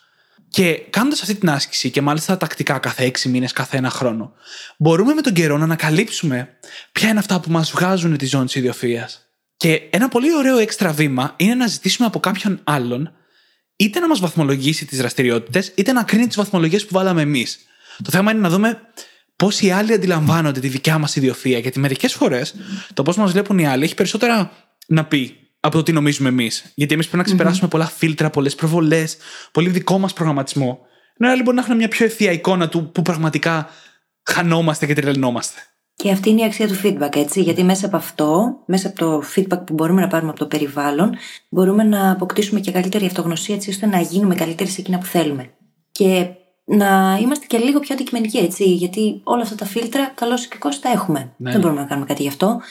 Και κάνοντας αυτή την άσκηση, και μάλιστα τακτικά κάθε έξι μήνες, κάθε ένα χρόνο, μπορούμε με τον καιρό να ανακαλύψουμε ποια είναι αυτά που μας βγάζουν τη ζώνη της ιδιοφυα. Και ένα πολύ ωραίο έξτρα βήμα είναι να ζητήσουμε από κάποιον άλλον είτε να μας βαθμολογήσει τις δραστηριότητες, είτε να κρίνει τις βαθμολογίες που βάλαμε εμείς. Το θέμα είναι να δούμε πώς οι άλλοι αντιλαμβάνονται τη δικιά μας ιδιοφυα. Γιατί μερικές φορές το πώς μας βλέπουν οι άλλοι έχει περισσότερα να πει από το τι νομίζουμε εμείς. Γιατί εμείς πρέπει να ξεπεράσουμε πολλά φίλτρα, πολλές προβολές, πολύ δικό μας προγραμματισμό. Ενώ οι άλλοι μπορεί να έχουν μια πιο ευθεία εικόνα του που πραγματικά χανόμαστε και τρελνόμαστε. Και αυτή είναι η αξία του feedback, έτσι. Γιατί μέσα από αυτό, μέσα από το feedback που μπορούμε να πάρουμε από το περιβάλλον, μπορούμε να αποκτήσουμε και καλύτερη αυτογνωσία, έτσι ώστε να γίνουμε καλύτεροι σε εκείνα που θέλουμε. Και να είμαστε και λίγο πιο αντικειμενικοί, έτσι. Γιατί όλα αυτά τα φίλτρα, καλώς και κακώς τα έχουμε. Ναι. Δεν μπορούμε να κάνουμε κάτι γι' αυτό.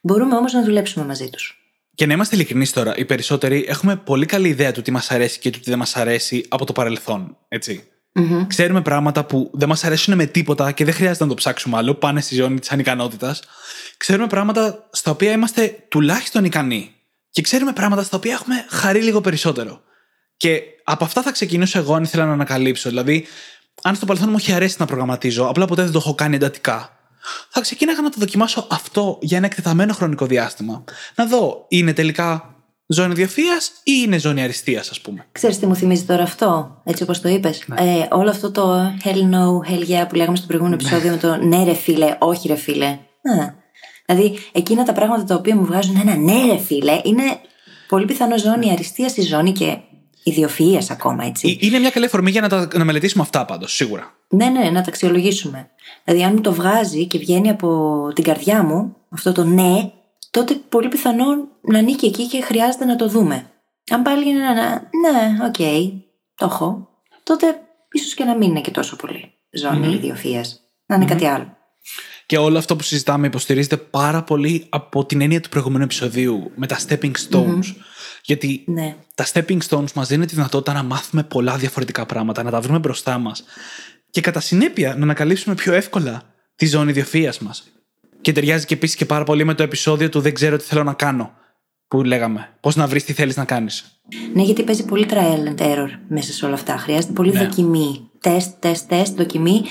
Μπορούμε όμως να δουλέψουμε μαζί τους. Και να είμαστε ειλικρινείς τώρα, οι περισσότεροι έχουμε πολύ καλή ιδέα του τι μας αρέσει και του τι δεν μας αρέσει από το παρελθόν. Έτσι. Ξέρουμε πράγματα που δεν μας αρέσουν με τίποτα και δεν χρειάζεται να το ψάξουμε άλλο, πάνε στη ζώνη της ανικανότητας. Ξέρουμε πράγματα στα οποία είμαστε τουλάχιστον ικανοί. Και ξέρουμε πράγματα στα οποία έχουμε χαρεί λίγο περισσότερο. Και από αυτά θα ξεκινήσω εγώ αν ήθελα να ανακαλύψω. Δηλαδή, αν στο παρελθόν μου έχει αρέσει να προγραμματίζω, απλά ποτέ δεν το έχω κάνει εντατικά. Θα ξεκίναγα να το δοκιμάσω αυτό για ένα εκτεταμένο χρονικό διάστημα. Να δω, είναι τελικά ζώνη διαφίας ή είναι ζώνη αριστείας, ας πούμε. Ξέρεις τι μου θυμίζει τώρα αυτό, έτσι όπως το είπες; Ε, όλο αυτό το hell no, hell yeah που λέγαμε στο προηγούμενο επεισόδιο με το ναι ρε φίλε, όχι ρε φίλε. Α, δηλαδή εκείνα τα πράγματα τα οποία μου βγάζουν ένα ναι ρε φίλε είναι πολύ πιθανό ζώνη αριστείας ή ζώνη και ιδιοφυΐας ακόμα έτσι. Ε, Είναι μια καλή αφορμή για να, τα, να μελετήσουμε αυτά πάντως, σίγουρα. Ναι, ναι, να τα αξιολογήσουμε. Δηλαδή, αν μου το βγάζει και βγαίνει από την καρδιά μου αυτό το ναι, τότε πολύ πιθανόν να ανήκει εκεί και χρειάζεται να το δούμε. Αν πάλι είναι ένα ναι, οκ, το έχω, τότε ίσως και να μην είναι και τόσο πολύ ζώνη ιδιοφυΐας. Να είναι κάτι άλλο. Και όλο αυτό που συζητάμε υποστηρίζεται πάρα πολύ από την έννοια του προηγούμενου επεισοδίου με τα stepping stones. Γιατί Ναι. τα stepping stones μας δίνουν τη δυνατότητα να μάθουμε πολλά διαφορετικά πράγματα, να τα βρούμε μπροστά μας και κατά συνέπεια να ανακαλύψουμε πιο εύκολα τη ζώνη ιδιοφυΐας μας. Και ταιριάζει και επίσης και πάρα πολύ με το επεισόδιο του Δεν ξέρω τι θέλω να κάνω. Που λέγαμε. Πώς να βρεις τι θέλεις να κάνεις. Ναι, γιατί παίζει πολύ trial and error μέσα σε όλα αυτά. Χρειάζεται πολύ Ναι. δοκιμή. Τεστ, τεστ, τεστ, δοκιμή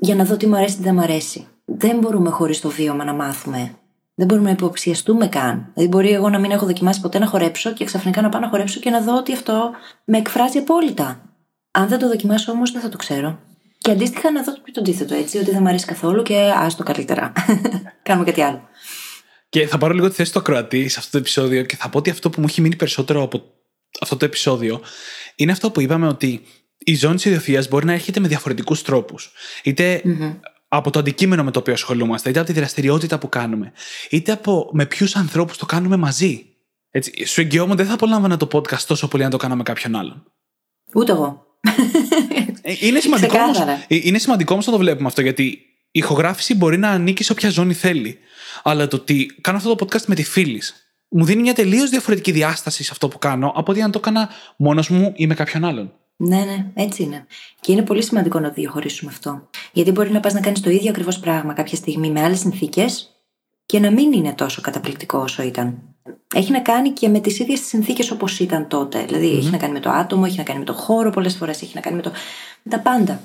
για να δω τι μου αρέσει, τι δεν μου αρέσει. Δεν μπορούμε χωρίς το βίωμα να μάθουμε. Δεν μπορούμε να υποψιαστούμε καν. Δηλαδή, μπορεί εγώ να μην έχω δοκιμάσει ποτέ να χορέψω και ξαφνικά να πάω να χορέψω και να δω ότι αυτό με εκφράζει απόλυτα. Αν δεν το δοκιμάσω όμως, δεν θα το ξέρω. Και αντίστοιχα να δω το αντίθετο έτσι, ότι δεν μου αρέσει καθόλου και άστο καλύτερα. Κάνουμε κάτι άλλο. Και θα πάρω λίγο τη θέση του ακροατή σε αυτό το επεισόδιο και θα πω ότι αυτό που μου έχει μείνει περισσότερο από αυτό το επεισόδιο είναι αυτό που είπαμε ότι η ζώνη της ιδιοφυα μπορεί να έρχεται με διαφορετικούς τρόπους. Είτε από το αντικείμενο με το οποίο ασχολούμαστε, είτε από τη δραστηριότητα που κάνουμε, είτε από με ποιους ανθρώπους το κάνουμε μαζί. Έτσι, σου εγγυώμαι δεν θα απολάμβανα το podcast τόσο πολύ αν το κάναμε κάποιον άλλον. Ούτε εγώ. Ε, Είναι σημαντικό όμως, Ξεκάθαρα. ε, είναι σημαντικό όμως να το βλέπουμε αυτό γιατί η ηχογράφηση μπορεί να ανήκει σε όποια ζώνη θέλει. Αλλά το ότι κάνω αυτό το podcast με τη φίλη μου δίνει μια τελείως διαφορετική διάσταση σε αυτό που κάνω από ότι αν το έκανα μόνος μου ή με κάποιον άλλον. Ναι, ναι, έτσι είναι. Και είναι πολύ σημαντικό να το διαχωρίσουμε αυτό. Γιατί μπορεί να πας να κάνεις το ίδιο ακριβώς πράγμα κάποια στιγμή με άλλες συνθήκες και να μην είναι τόσο καταπληκτικό όσο ήταν. Έχει να κάνει και με τις ίδιες τις συνθήκες όπως ήταν τότε. Δηλαδή, έχει να κάνει με το άτομο, έχει να κάνει με το χώρο πολλές φορές, έχει να κάνει με, το... με τα πάντα.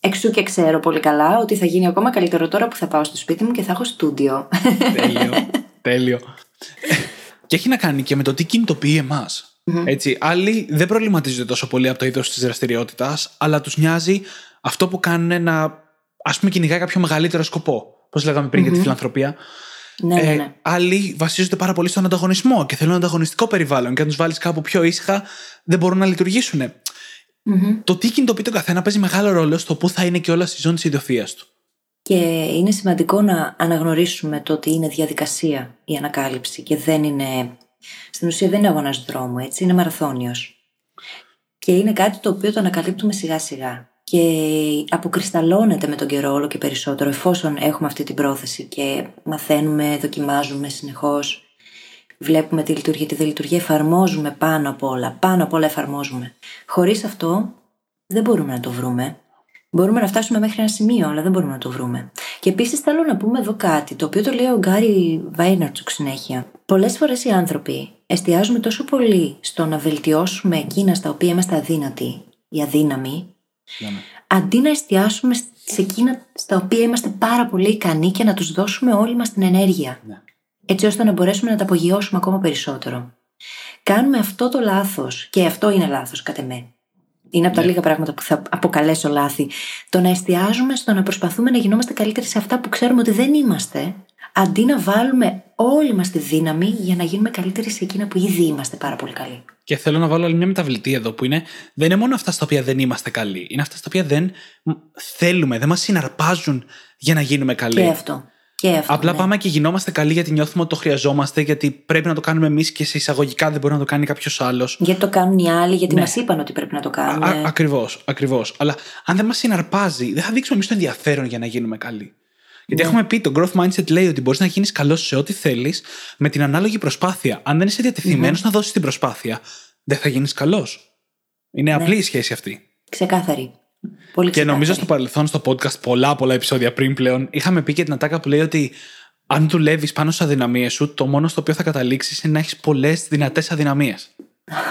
Εξού και ξέρω πολύ καλά ότι θα γίνει ακόμα καλύτερο τώρα που θα πάω στο σπίτι μου και θα έχω στούντιο. Τέλειο. Τέλειο. και έχει να κάνει και με το τι κινητοποιεί εμάς. Έτσι, άλλοι δεν προβληματίζονται τόσο πολύ από το είδος της δραστηριότητας, αλλά τους νοιάζει αυτό που κάνουν να ας πούμε κυνηγάει κάποιο μεγαλύτερο σκοπό. Πώς λέγαμε πριν για τη φιλανθρωπία. Ναι, ναι, ναι. άλλοι βασίζονται πάρα πολύ στον ανταγωνισμό και θέλουν ανταγωνιστικό περιβάλλον. Και αν τους βάλεις κάπου πιο ήσυχα, δεν μπορούν να λειτουργήσουν. Το τι κινητοποιεί τον καθένα παίζει μεγάλο ρόλο στο πού θα είναι και όλα στη ζώνη της ιδιοφία του. Και είναι σημαντικό να αναγνωρίσουμε το ότι είναι διαδικασία η ανακάλυψη και δεν είναι. Στην ουσία δεν είναι αγώνας δρόμου, έτσι, είναι μαραθώνιος. Και είναι κάτι το οποίο το ανακαλύπτουμε σιγά σιγά. Και αποκρισταλώνεται με τον καιρό όλο και περισσότερο, εφόσον έχουμε αυτή την πρόθεση και μαθαίνουμε, δοκιμάζουμε συνεχώς. Βλέπουμε τι λειτουργεί, τι δεν λειτουργεί, εφαρμόζουμε πάνω απ' όλα. Πάνω απ' όλα εφαρμόζουμε. Χωρίς αυτό δεν μπορούμε να το βρούμε. Μπορούμε να φτάσουμε μέχρι ένα σημείο, αλλά δεν μπορούμε να το βρούμε. Και επίσης θέλω να πούμε εδώ κάτι, το οποίο το λέει ο Γκάρι Βάιναρτσουκ συνέχεια. Πολλές φορές οι άνθρωποι εστιάζουμε τόσο πολύ στο να βελτιώσουμε εκείνα στα οποία είμαστε αδύνατοι ή αδύναμοι, Ναι, ναι. αντί να εστιάσουμε σε εκείνα στα οποία είμαστε πάρα πολύ ικανοί και να τους δώσουμε όλη μας την ενέργεια. Ναι. Έτσι ώστε να μπορέσουμε να τα απογειώσουμε ακόμα περισσότερο. Κάνουμε αυτό το λάθος, και αυτό είναι λάθος κατά με. Είναι από τα λίγα πράγματα που θα αποκαλέσω λάθη. Το να εστιάζουμε στο να προσπαθούμε να γινόμαστε καλύτεροι σε αυτά που ξέρουμε ότι δεν είμαστε, αντί να βάλουμε όλη μας τη δύναμη για να γίνουμε καλύτεροι σε εκείνα που ήδη είμαστε πάρα πολύ καλοί. Και θέλω να βάλω άλλη μια μεταβλητή εδώ που είναι δεν είναι μόνο αυτά στα οποία δεν είμαστε καλοί. Είναι αυτά στα οποία δεν μ, θέλουμε, δεν μας συναρπάζουν για να γίνουμε καλοί. Και αυτό. Και αυτό. Απλά ναι. πάμε και γινόμαστε καλοί γιατί νιώθουμε ότι το χρειαζόμαστε, γιατί πρέπει να το κάνουμε εμείς και σε εισαγωγικά δεν μπορεί να το κάνει κάποιος άλλος. Γιατί το κάνουν οι άλλοι, γιατί Ναι. μας μα είπαν ότι πρέπει να το κάνουμε. Ακριβώς, ακριβώς. Αλλά αν δεν μας συναρπάζει, δεν θα δείξουμε εμείς το ενδιαφέρον για να γίνουμε καλοί. Γιατί Ναι. έχουμε πει, το growth mindset λέει ότι μπορείς να γίνεις καλός σε ό,τι θέλεις με την ανάλογη προσπάθεια. Αν δεν είσαι διατεθειμένος να δώσεις την προσπάθεια, δεν θα γίνεις καλός. Είναι Ναι. απλή η σχέση αυτή. Ξεκάθαρη. Πολύ Και ξεκάθαρη. νομίζω στο παρελθόν, στο podcast, πολλά πολλά επεισόδια πριν πλέον, είχαμε πει και την ατάκα που λέει ότι αν δουλεύεις πάνω στις αδυναμίες σου, το μόνο στο οποίο θα καταλήξεις είναι να έχεις πολλές δυνατές αδυναμίες.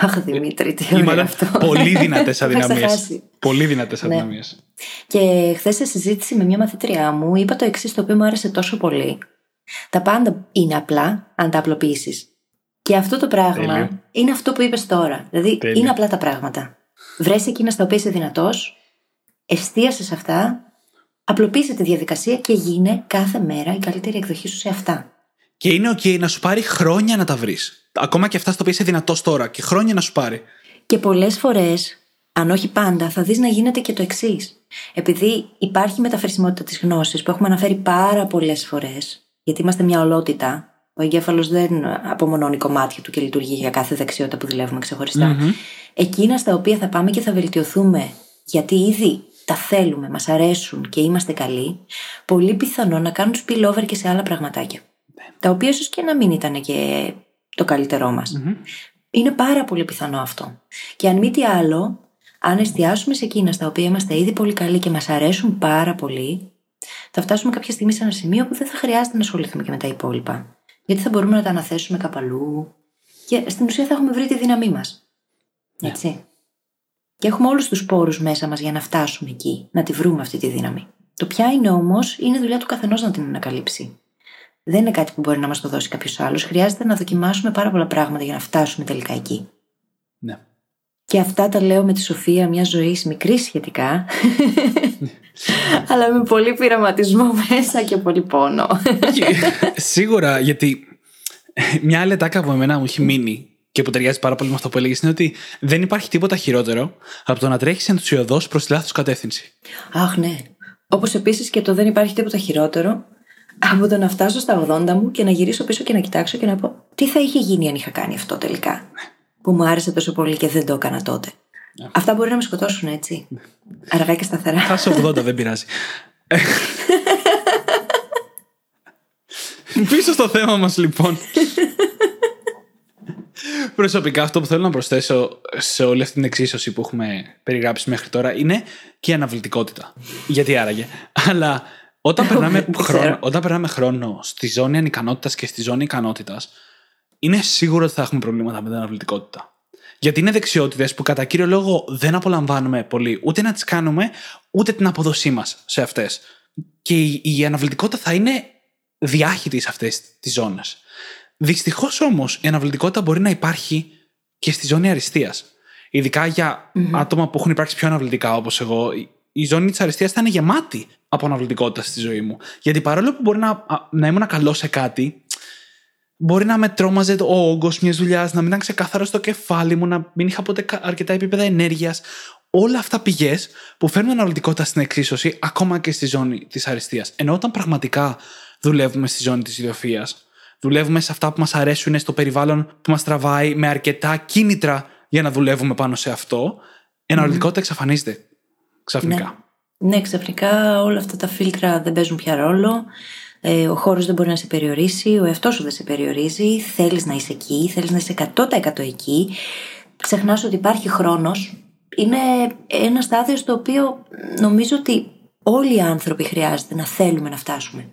Αχ, Δημήτρη, τι Ή ωραίο μάλλον αυτό. πολύ δυνατές Είχα αδυναμίες. ξεχάσει. Πολύ δυνατές Ναι. αδυναμίες. Και χθες σε συζήτηση με μια μαθήτριά μου, είπα το εξής το οποίο μου άρεσε τόσο πολύ. Τα πάντα είναι απλά αν τα απλοποιήσεις. Και αυτό το πράγμα Τέλειο. είναι αυτό που είπες τώρα. Δηλαδή, Τέλειο. είναι απλά τα πράγματα. Βρες εκείνα στα οποία είσαι δυνατός, εστίασες σε αυτά, απλοποίησε τη διαδικασία και γίνε κάθε μέρα η καλύτερη εκδοχή σου σε αυτά. Και είναι OK να σου πάρει χρόνια να τα βρεις. Ακόμα και αυτά στα οποία είσαι δυνατός τώρα. Και χρόνια να σου πάρει. Και πολλές φορές, αν όχι πάντα, θα δεις να γίνεται και το εξής. Επειδή υπάρχει μεταφερσιμότητα της γνώσης που έχουμε αναφέρει πάρα πολλές φορές, γιατί είμαστε μια ολότητα, ο εγκέφαλος δεν απομονώνει κομμάτια του και λειτουργεί για κάθε δεξιότητα που δουλεύουμε ξεχωριστά. Εκείνα στα οποία θα πάμε και θα βελτιωθούμε, γιατί ήδη τα θέλουμε, μας αρέσουν και είμαστε καλοί, πολύ πιθανό να κάνουν spillover και σε άλλα πραγματάκια. Τα οποία ίσως και να μην ήταν και το καλύτερό μας. Είναι πάρα πολύ πιθανό αυτό. Και αν μη τι άλλο, αν εστιάσουμε σε εκείνα στα οποία είμαστε ήδη πολύ καλοί και μας αρέσουν πάρα πολύ, θα φτάσουμε κάποια στιγμή σε ένα σημείο που δεν θα χρειάζεται να ασχοληθούμε και με τα υπόλοιπα. Γιατί θα μπορούμε να τα αναθέσουμε κάπου αλλού. Και στην ουσία θα έχουμε βρει τη δύναμή μας. Έτσι. Και έχουμε όλους τους πόρους μέσα μας για να φτάσουμε εκεί, να τη βρούμε αυτή τη δύναμη. Το ποια είναι όμως, είναι δουλειά του καθενός να την ανακαλύψει. Δεν είναι κάτι που μπορεί να μας το δώσει κάποιος άλλος. Χρειάζεται να δοκιμάσουμε πάρα πολλά πράγματα για να φτάσουμε τελικά εκεί. Ναι. Και αυτά τα λέω με τη Σοφία μιας ζωής μικρής σχετικά. αλλά με πολύ πειραματισμό μέσα και πολύ πόνο. Σίγουρα, γιατί μια άλλη ατάκα που εμένα μου έχει μείνει και που ταιριάζει πάρα πολύ με αυτό που έλεγες είναι ότι δεν υπάρχει τίποτα χειρότερο από το να τρέχεις ενθουσιοδός προς τη λάθος κατεύθυνση. Αχ, ναι. Όπως επίσης και το δεν υπάρχει τίποτα χειρότερο από το να φτάσω στα 80 μου και να γυρίσω πίσω και να κοιτάξω και να πω τι θα είχε γίνει αν είχα κάνει αυτό τελικά. Που μου άρεσε τόσο πολύ και δεν το έκανα τότε. Αυτά μπορεί να με σκοτώσουν, έτσι. Αργά και σταθερά. Θα είσαι 80, δεν πειράζει. Πίσω στο θέμα μας λοιπόν. Προσωπικά αυτό που θέλω να προσθέσω σε όλη αυτή την εξίσωση που έχουμε περιγράψει μέχρι τώρα είναι και η αναβλητικότητα. Γιατί άραγε. Αλλά όταν περνάμε, χρόνο, όταν περνάμε χρόνο στη ζώνη ανικανότητας και στη ζώνη ικανότητας, είναι σίγουρο ότι θα έχουμε προβλήματα με την αναβλητικότητα. Γιατί είναι δεξιότητες που κατά κύριο λόγο δεν απολαμβάνουμε πολύ ούτε να τις κάνουμε, ούτε την αποδοσή μας σε αυτές. Και η, η αναβλητικότητα θα είναι διάχυτη σε αυτές τις ζώνες. Δυστυχώς όμως η αναβλητικότητα μπορεί να υπάρχει και στη ζώνη αριστείας. Ειδικά για άτομα που έχουν υπάρξει πιο αναβλητικά όπως εγώ, η ζώνη της αριστείας θα είναι γεμάτη από αναβλητικότητα στη ζωή μου. Γιατί παρόλο που μπορεί να, να ήμουν καλός σε κάτι, μπορεί να με τρόμαζε ο όγκος μιας δουλειάς, να μην ήταν ξεκάθαρο στο κεφάλι μου, να μην είχα ποτέ αρκετά επίπεδα ενέργειας. Όλα αυτά πηγές που φέρνουν αναβλητικότητα στην εξίσωση, ακόμα και στη ζώνη της αριστείας. Ενώ όταν πραγματικά δουλεύουμε στη ζώνη της ιδιοφία, δουλεύουμε σε αυτά που μας αρέσουν, στο περιβάλλον που μας τραβάει, με αρκετά κίνητρα για να δουλεύουμε πάνω σε αυτό, η αναβλητικότητα εξαφανίζεται ξαφνικά. Ναι. ναι, ξαφνικά όλα αυτά τα φίλτρα δεν παίζουν πια ρόλο. Ε, ο χώρος δεν μπορεί να σε περιορίσει, ο εαυτός σου δεν σε περιορίζει. Θέλεις να είσαι εκεί, θέλεις να είσαι 100% εκεί. Ξεχνάς ότι υπάρχει χρόνος. Είναι ένα στάδιο στο οποίο νομίζω ότι όλοι οι άνθρωποι χρειάζεται να θέλουμε να φτάσουμε.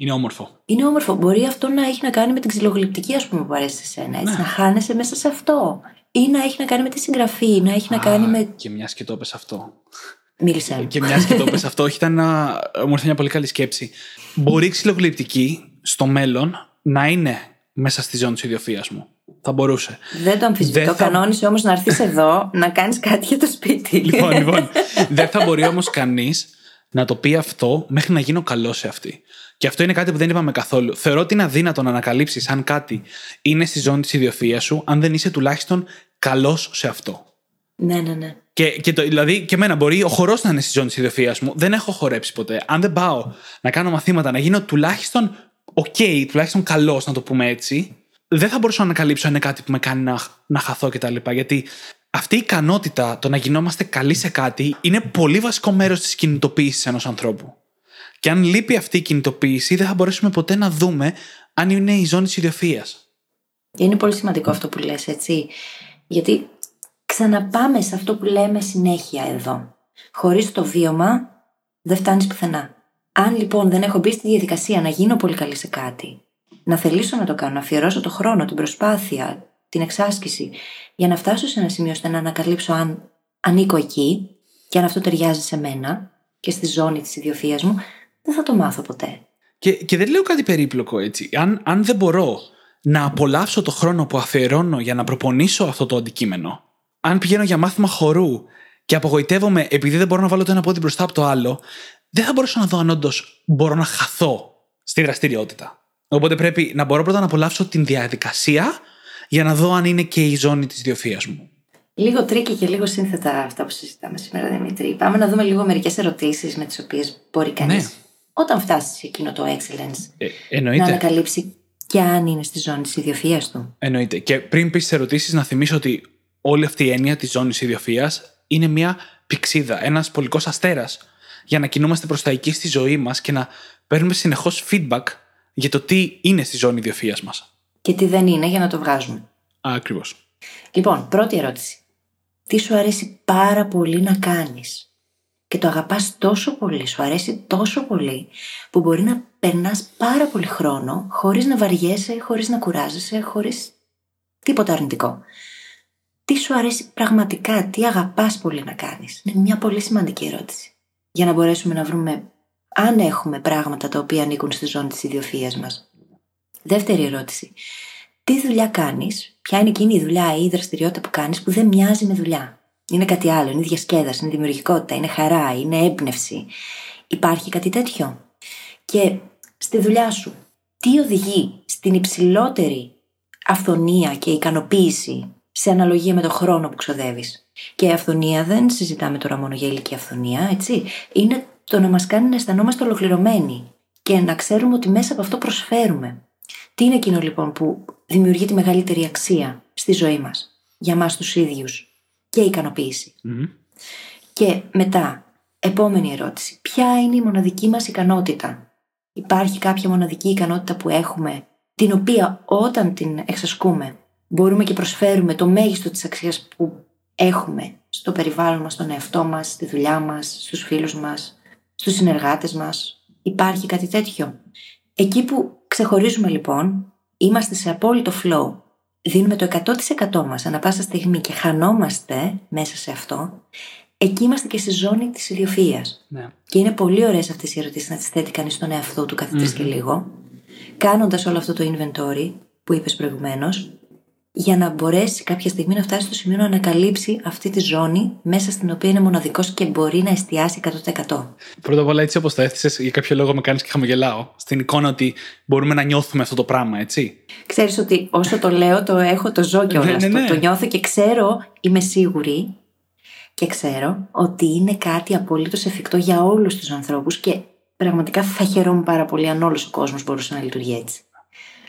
Είναι όμορφο. Είναι όμορφο. Μπορεί αυτό να έχει να κάνει με την ξυλογλυπτική, ας πούμε, που αρέσει σε σένα. Έτσι, ναι. Να χάνεσαι μέσα σε αυτό. Ή να έχει να κάνει με τη συγγραφή, να έχει να κάνει με. Και μιας και το πες αυτό. Μίλησε. Και μιας και το πες αυτό, όχι ήταν ένα, μου ήρθε μια πολύ καλή σκέψη. Μπορεί η ξυλογλυπτική στο μέλλον να είναι μέσα στη ζώνη της ιδιοφία μου. Θα μπορούσε. Δεν το αμφισβητώ. Θα... Κανόνισε όμως να έρθεις εδώ να κάνεις κάτι για το σπίτι. Λοιπόν, λοιπόν. Δεν θα μπορεί όμως κανείς να το πει αυτό μέχρι να γίνω καλός σε αυτή. Και αυτό είναι κάτι που δεν είπαμε καθόλου. Θεωρώ ότι είναι αδύνατο να ανακαλύψεις αν κάτι είναι στη ζώνη της ιδιοφία σου, αν δεν είσαι τουλάχιστον καλός σε αυτό. Ναι, ναι, ναι. Και, και το, δηλαδή και εμένα μπορεί ο χορός να είναι στη ζώνη της ιδιοφία μου. Δεν έχω χορέψει ποτέ. Αν δεν πάω να κάνω μαθήματα, να γίνω τουλάχιστον OK, τουλάχιστον καλός, να το πούμε έτσι, δεν θα μπορούσα να ανακαλύψω αν είναι κάτι που με κάνει να, να χαθώ κτλ. Γιατί αυτή η ικανότητα το να γινόμαστε καλοί σε κάτι είναι πολύ βασικό μέρος της κινητοποίησης ενός ανθρώπου. Και αν λείπει αυτή η κινητοποίηση, δεν θα μπορέσουμε ποτέ να δούμε αν είναι η ζώνη της ιδιοφία. Είναι πολύ σημαντικό αυτό που λες, έτσι. Γιατί ξαναπάμε σε αυτό που λέμε συνέχεια εδώ. Χωρίς το βίωμα δεν φτάνεις πουθενά. Αν λοιπόν δεν έχω μπει στη διαδικασία να γίνω πολύ καλή σε κάτι, να θελήσω να το κάνω, να αφιερώσω το χρόνο, την προσπάθεια, την εξάσκηση, για να φτάσω σε ένα σημείο ώστε να ανακαλύψω αν ανήκω εκεί και αν αυτό ταιριάζει σε μένα και στη ζώνη της ιδιοφίας μου, δεν θα το μάθω ποτέ. Και, και δεν λέω κάτι περίπλοκο έτσι. Αν, αν δεν μπορώ να απολαύσω το χρόνο που αφιερώνω για να προπονήσω αυτό το αντικείμενο, αν πηγαίνω για μάθημα χορού και απογοητεύομαι επειδή δεν μπορώ να βάλω το ένα πόδι μπροστά από το άλλο, δεν θα μπορέσω να δω αν όντως μπορώ να χαθώ στη δραστηριότητα. Οπότε πρέπει να μπορώ πρώτα να απολαύσω την διαδικασία για να δω αν είναι και η ζώνη της ιδιοφυΐας μου. Λίγο tricky και λίγο σύνθετα αυτά που συζητάμε σήμερα, Δημήτρη. Πάμε να δούμε λίγο μερικές ερωτήσεις με τις οποίες μπορεί κανείς, ναι. Όταν φτάσεις σε εκείνο το excellence, ε, να ανακαλύψει και αν είναι στη ζώνη της ιδιοφυΐας του. Εννοείται. Και πριν πεις τις ερωτήσεις, να θυμίσω ότι όλη αυτή η έννοια της ζώνης ιδιοφία είναι μια πηξίδα, ένας πολικός αστέρας για να κινούμαστε προς τα εκεί στη ζωή μας και να παίρνουμε συνεχώς feedback για το τι είναι στη ζώνη ιδιοφία μας. Και τι δεν είναι για να το βγάζουμε. Ακριβώς. Λοιπόν, πρώτη ερώτηση. Τι σου αρέσει πάρα πολύ να κάνεις; Και το αγαπάς τόσο πολύ, σου αρέσει τόσο πολύ, που μπορεί να περνάς πάρα πολύ χρόνο χωρίς να βαριέσαι, χωρίς να κουράζεσαι, χωρίς τίποτα αρνητικό τι σου αρέσει πραγματικά, τι αγαπάς πολύ να κάνεις; Είναι μια πολύ σημαντική ερώτηση. Για να μπορέσουμε να βρούμε αν έχουμε πράγματα τα οποία ανήκουν στη ζώνη της ιδιοφίας μας. Δεύτερη ερώτηση. Τι δουλειά κάνεις, ποια είναι εκείνη η δουλειά ή η δραστηριότητα που κάνεις που δεν μοιάζει με δουλειά; Είναι κάτι άλλο, είναι διασκέδαση, είναι δημιουργικότητα, είναι χαρά, είναι έμπνευση. Υπάρχει κάτι τέτοιο; Και στη δουλειά σου, τι οδηγεί στην υψηλότερη αυθονία και ικανοποίηση σε αναλογία με το χρόνο που ξοδεύεις; Και η αυθονία δεν συζητάμε τώρα μόνο για ηλική αυθονία, έτσι. Είναι το να μας κάνει να αισθανόμαστε ολοκληρωμένοι και να ξέρουμε ότι μέσα από αυτό προσφέρουμε. Τι είναι εκείνο λοιπόν που δημιουργεί τη μεγαλύτερη αξία στη ζωή μας, για μας τους ίδιους, και ικανοποίηση. Και μετά, επόμενη ερώτηση. Ποια είναι η μοναδική μας ικανότητα; Υπάρχει κάποια μοναδική ικανότητα που έχουμε, την οποία όταν την εξασκούμε μπορούμε και προσφέρουμε το μέγιστο της αξίας που έχουμε στο περιβάλλον μας, στον εαυτό μας, στη δουλειά μας, στους φίλους μας, στους συνεργάτες μας. Υπάρχει κάτι τέτοιο; Εκεί που ξεχωρίζουμε λοιπόν, είμαστε σε απόλυτο flow. Δίνουμε το 100% μας ανα πάσα στιγμή και χανόμαστε μέσα σε αυτό. Εκεί είμαστε και στη ζώνη της ιδιοφυΐας. Ναι. Και είναι πολύ ωραίες αυτές οι ερωτήσεις να τις θέτει κανείς στον εαυτό του καθε και λίγο. Κάνοντας όλο αυτό το inventory που είπες προηγουμένως, για να μπορέσει κάποια στιγμή να φτάσει στο σημείο να ανακαλύψει αυτή τη ζώνη μέσα στην οποία είναι μοναδικός και μπορεί να εστιάσει 100%. Πρώτα απ' όλα, έτσι όπως το έθεσες, για κάποιο λόγο με κάνεις και χαμογελάω. Στην εικόνα ότι μπορούμε να νιώθουμε αυτό το πράγμα, έτσι. Ξέρεις ότι όσο το λέω, το έχω, το ζω κιόλα. Ναι, ναι, ναι. Το, το νιώθω και ξέρω, είμαι σίγουρη και ξέρω ότι είναι κάτι απολύτως εφικτό για όλους τους ανθρώπους και πραγματικά θα χαιρόμουν πάρα πολύ αν όλος ο κόσμος μπορούσε να λειτουργεί έτσι.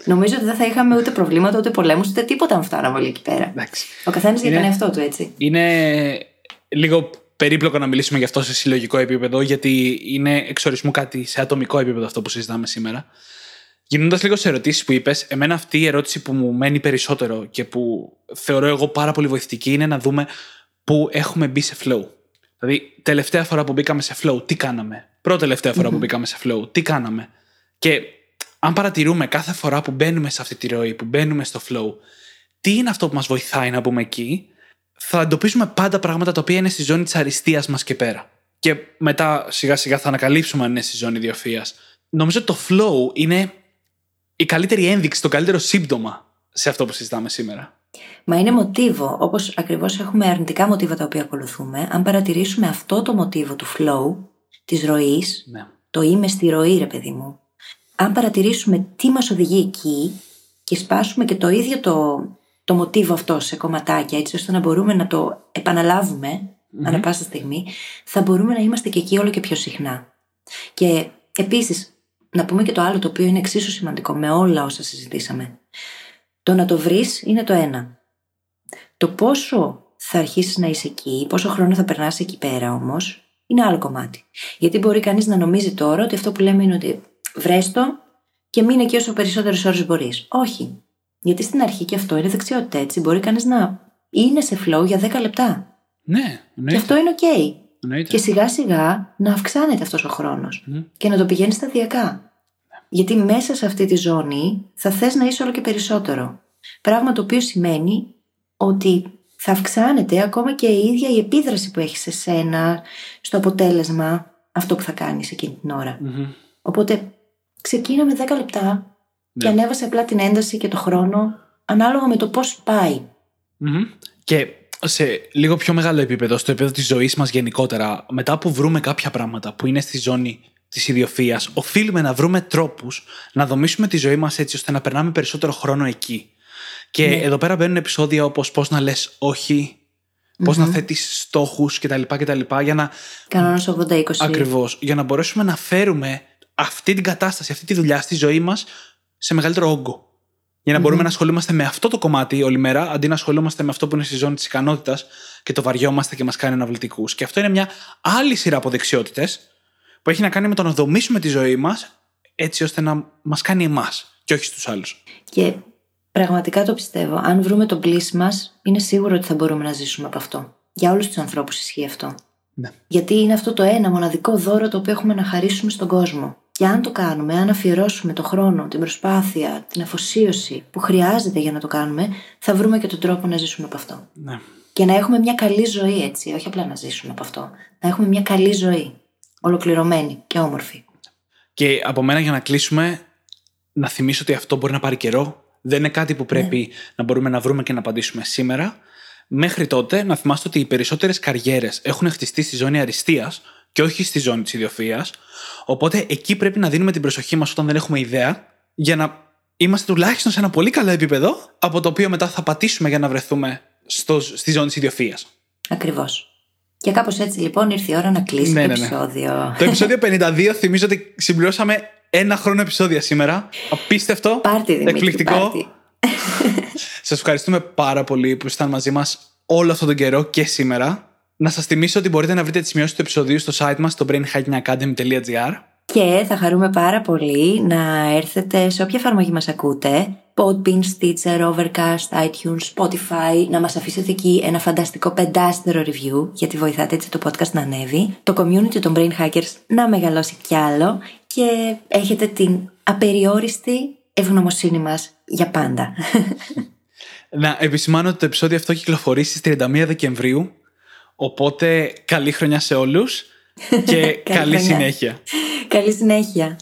Νομίζω ότι δεν θα είχαμε ούτε προβλήματα, ούτε πολέμους, ούτε τίποτα αν φτάναμε όλοι εκεί πέρα. Εντάξει. Ο καθένας για Είναι- τον εαυτό του, έτσι. Είναι λίγο περίπλοκο να μιλήσουμε γι' αυτό σε συλλογικό επίπεδο, γιατί είναι εξορισμού κάτι σε ατομικό επίπεδο αυτό που συζητάμε σήμερα. Γυρνώντα λίγο σε ερωτήσεις που είπες, εμένα αυτή η ερώτηση που μου μένει περισσότερο και που θεωρώ εγώ πάρα πολύ βοηθητική είναι να δούμε πού έχουμε μπει σε flow. Δηλαδή, τελευταία φορά που μπήκαμε σε flow, τι κάναμε; Πρώτη τελευταία φορά που μπήκαμε σε flow, τι κάναμε; Και αν παρατηρούμε κάθε φορά που μπαίνουμε σε αυτή τη ροή, που μπαίνουμε στο flow, τι είναι αυτό που μας βοηθάει να μπούμε εκεί, θα εντοπίζουμε πάντα πράγματα τα οποία είναι στη ζώνη της αριστείας μας και πέρα. Και μετά σιγά σιγά θα ανακαλύψουμε αν είναι στη ζώνη ιδιοφυα. Νομίζω ότι το flow είναι η καλύτερη ένδειξη, το καλύτερο σύμπτωμα σε αυτό που συζητάμε σήμερα. Μα είναι μοτίβο, όπως ακριβώς έχουμε αρνητικά μοτίβα τα οποία ακολουθούμε. Αν παρατηρήσουμε αυτό το μοτίβο του flow, της ροής, Ναι. το είμαι στη ροή, ρε παιδί μου. Αν παρατηρήσουμε τι μας οδηγεί εκεί και σπάσουμε και το ίδιο το, το μοτίβο αυτό σε κομματάκια, έτσι ώστε να μπορούμε να το επαναλάβουμε ανά πάσα στιγμή, θα μπορούμε να είμαστε και εκεί όλο και πιο συχνά. Και επίσης, να πούμε και το άλλο το οποίο είναι εξίσου σημαντικό με όλα όσα συζητήσαμε. Το να το βρεις είναι το ένα. Το πόσο θα αρχίσεις να είσαι εκεί, πόσο χρόνο θα περνάς εκεί πέρα όμως, είναι άλλο κομμάτι. Γιατί μπορεί κανείς να νομίζει τώρα ότι αυτό που λέμε είναι ότι βρες το και μείνε εκεί όσο περισσότερες ώρες μπορείς. Όχι. Γιατί στην αρχή και αυτό είναι δεξιότητα έτσι. Μπορεί κανείς να είναι σε flow για 10 λεπτά. Ναι, Και εννοείται. αυτό είναι OK. εννοείται. Και σιγά σιγά να αυξάνεται αυτός ο χρόνος Μμ. και να το πηγαίνεις σταδιακά. Γιατί μέσα σε αυτή τη ζώνη θα θες να είσαι όλο και περισσότερο. Πράγμα το οποίο σημαίνει ότι θα αυξάνεται ακόμα και η ίδια η επίδραση που έχεις σε σένα, στο αποτέλεσμα αυτό που θα κάνεις εκείνη την ώρα. Μμμ. Οπότε ξεκίνα με 10 λεπτά και Ναι. ανέβασε απλά την ένταση και το χρόνο ανάλογα με το πώς πάει. Μμμ. Και σε λίγο πιο μεγάλο επίπεδο, στο επίπεδο της ζωής μας γενικότερα, μετά που βρούμε κάποια πράγματα που είναι στη ζώνη της ιδιοφυα, οφείλουμε να βρούμε τρόπους να δομήσουμε τη ζωή μας έτσι ώστε να περνάμε περισσότερο χρόνο εκεί. Και Ναι. εδώ πέρα μπαίνουν επεισόδια όπως πώς να λες όχι, πώς να θέτεις στόχους κτλ, κτλ. Για να Κανόνας 80-20. Ακριβώς. Για να μπορέσουμε να φέρουμε αυτή την κατάσταση, αυτή τη δουλειά στη ζωή μας σε μεγαλύτερο όγκο. Για να μπορούμε να ασχολούμαστε με αυτό το κομμάτι όλη μέρα, αντί να ασχολούμαστε με αυτό που είναι στη ζώνη της ικανότητας και το βαριόμαστε και μας κάνει αναβλητικούς. Και αυτό είναι μια άλλη σειρά από δεξιότητες που έχει να κάνει με το να δομήσουμε τη ζωή μας έτσι ώστε να μας κάνει εμάς και όχι στους άλλους. Και πραγματικά το πιστεύω. Αν βρούμε τον πλήση μας, είναι σίγουρο ότι θα μπορούμε να ζήσουμε από αυτό. Για όλους τους ανθρώπους ισχύει αυτό. Ναι. Γιατί είναι αυτό το ένα μοναδικό δώρο το οποίο έχουμε να χαρίσουμε στον κόσμο. Και αν το κάνουμε, αν αφιερώσουμε το χρόνο, την προσπάθεια, την αφοσίωση που χρειάζεται για να το κάνουμε, θα βρούμε και τον τρόπο να ζήσουμε από αυτό. Ναι. Και να έχουμε μια καλή ζωή, έτσι. Όχι απλά να ζήσουμε από αυτό. Να έχουμε μια καλή ζωή. Ολοκληρωμένη και όμορφη. Και από μένα για να κλείσουμε, να θυμίσω ότι αυτό μπορεί να πάρει καιρό. Δεν είναι κάτι που πρέπει να μπορούμε να βρούμε και να απαντήσουμε σήμερα. Μέχρι τότε, να θυμάστε ότι οι περισσότερες καριέρες έχουν χτιστεί στη ζώνη αριστείας και όχι στη ζώνη της ιδιοφυα. Οπότε εκεί πρέπει να δίνουμε την προσοχή μας όταν δεν έχουμε ιδέα, για να είμαστε τουλάχιστον σε ένα πολύ καλό επίπεδο, από το οποίο μετά θα πατήσουμε για να βρεθούμε στο, στη ζώνη της ιδιοφυα. Ακριβώς. Και κάπως έτσι λοιπόν ήρθε η ώρα να κλείσει Ναι, το ναι, ναι. επεισόδιο. Το επεισόδιο 52 θυμίζω ότι συμπληρώσαμε ένα χρόνο επεισόδια σήμερα. Απίστευτο. Πάρτι, Δημήτρη, εκπληκτικό. πάρτι. Σας ευχαριστούμε πάρα πολύ που ήσασταν μαζί μας όλο αυτόν τον καιρό και σήμερα. Να σας θυμίσω ότι μπορείτε να βρείτε τις σημειώσεις του επεισοδίου στο site μας στο brainhackingacademy.gr. Και θα χαρούμε πάρα πολύ να έρθετε σε όποια εφαρμογή μας ακούτε, Podbean, Stitcher, Overcast, iTunes, Spotify, να μας αφήσετε εκεί ένα φανταστικό πεντάστερο review, γιατί βοηθάτε έτσι το podcast να ανέβει, το community των Brain Hackers να μεγαλώσει κι άλλο. Και έχετε την απεριόριστη ευγνωμοσύνη μας για πάντα. Να επισημάνω ότι το επεισόδιο αυτό κυκλοφορεί στις 31 Δεκεμβρίου, οπότε καλή χρονιά σε όλους και καλή χρονιά. συνέχεια. Καλή συνέχεια.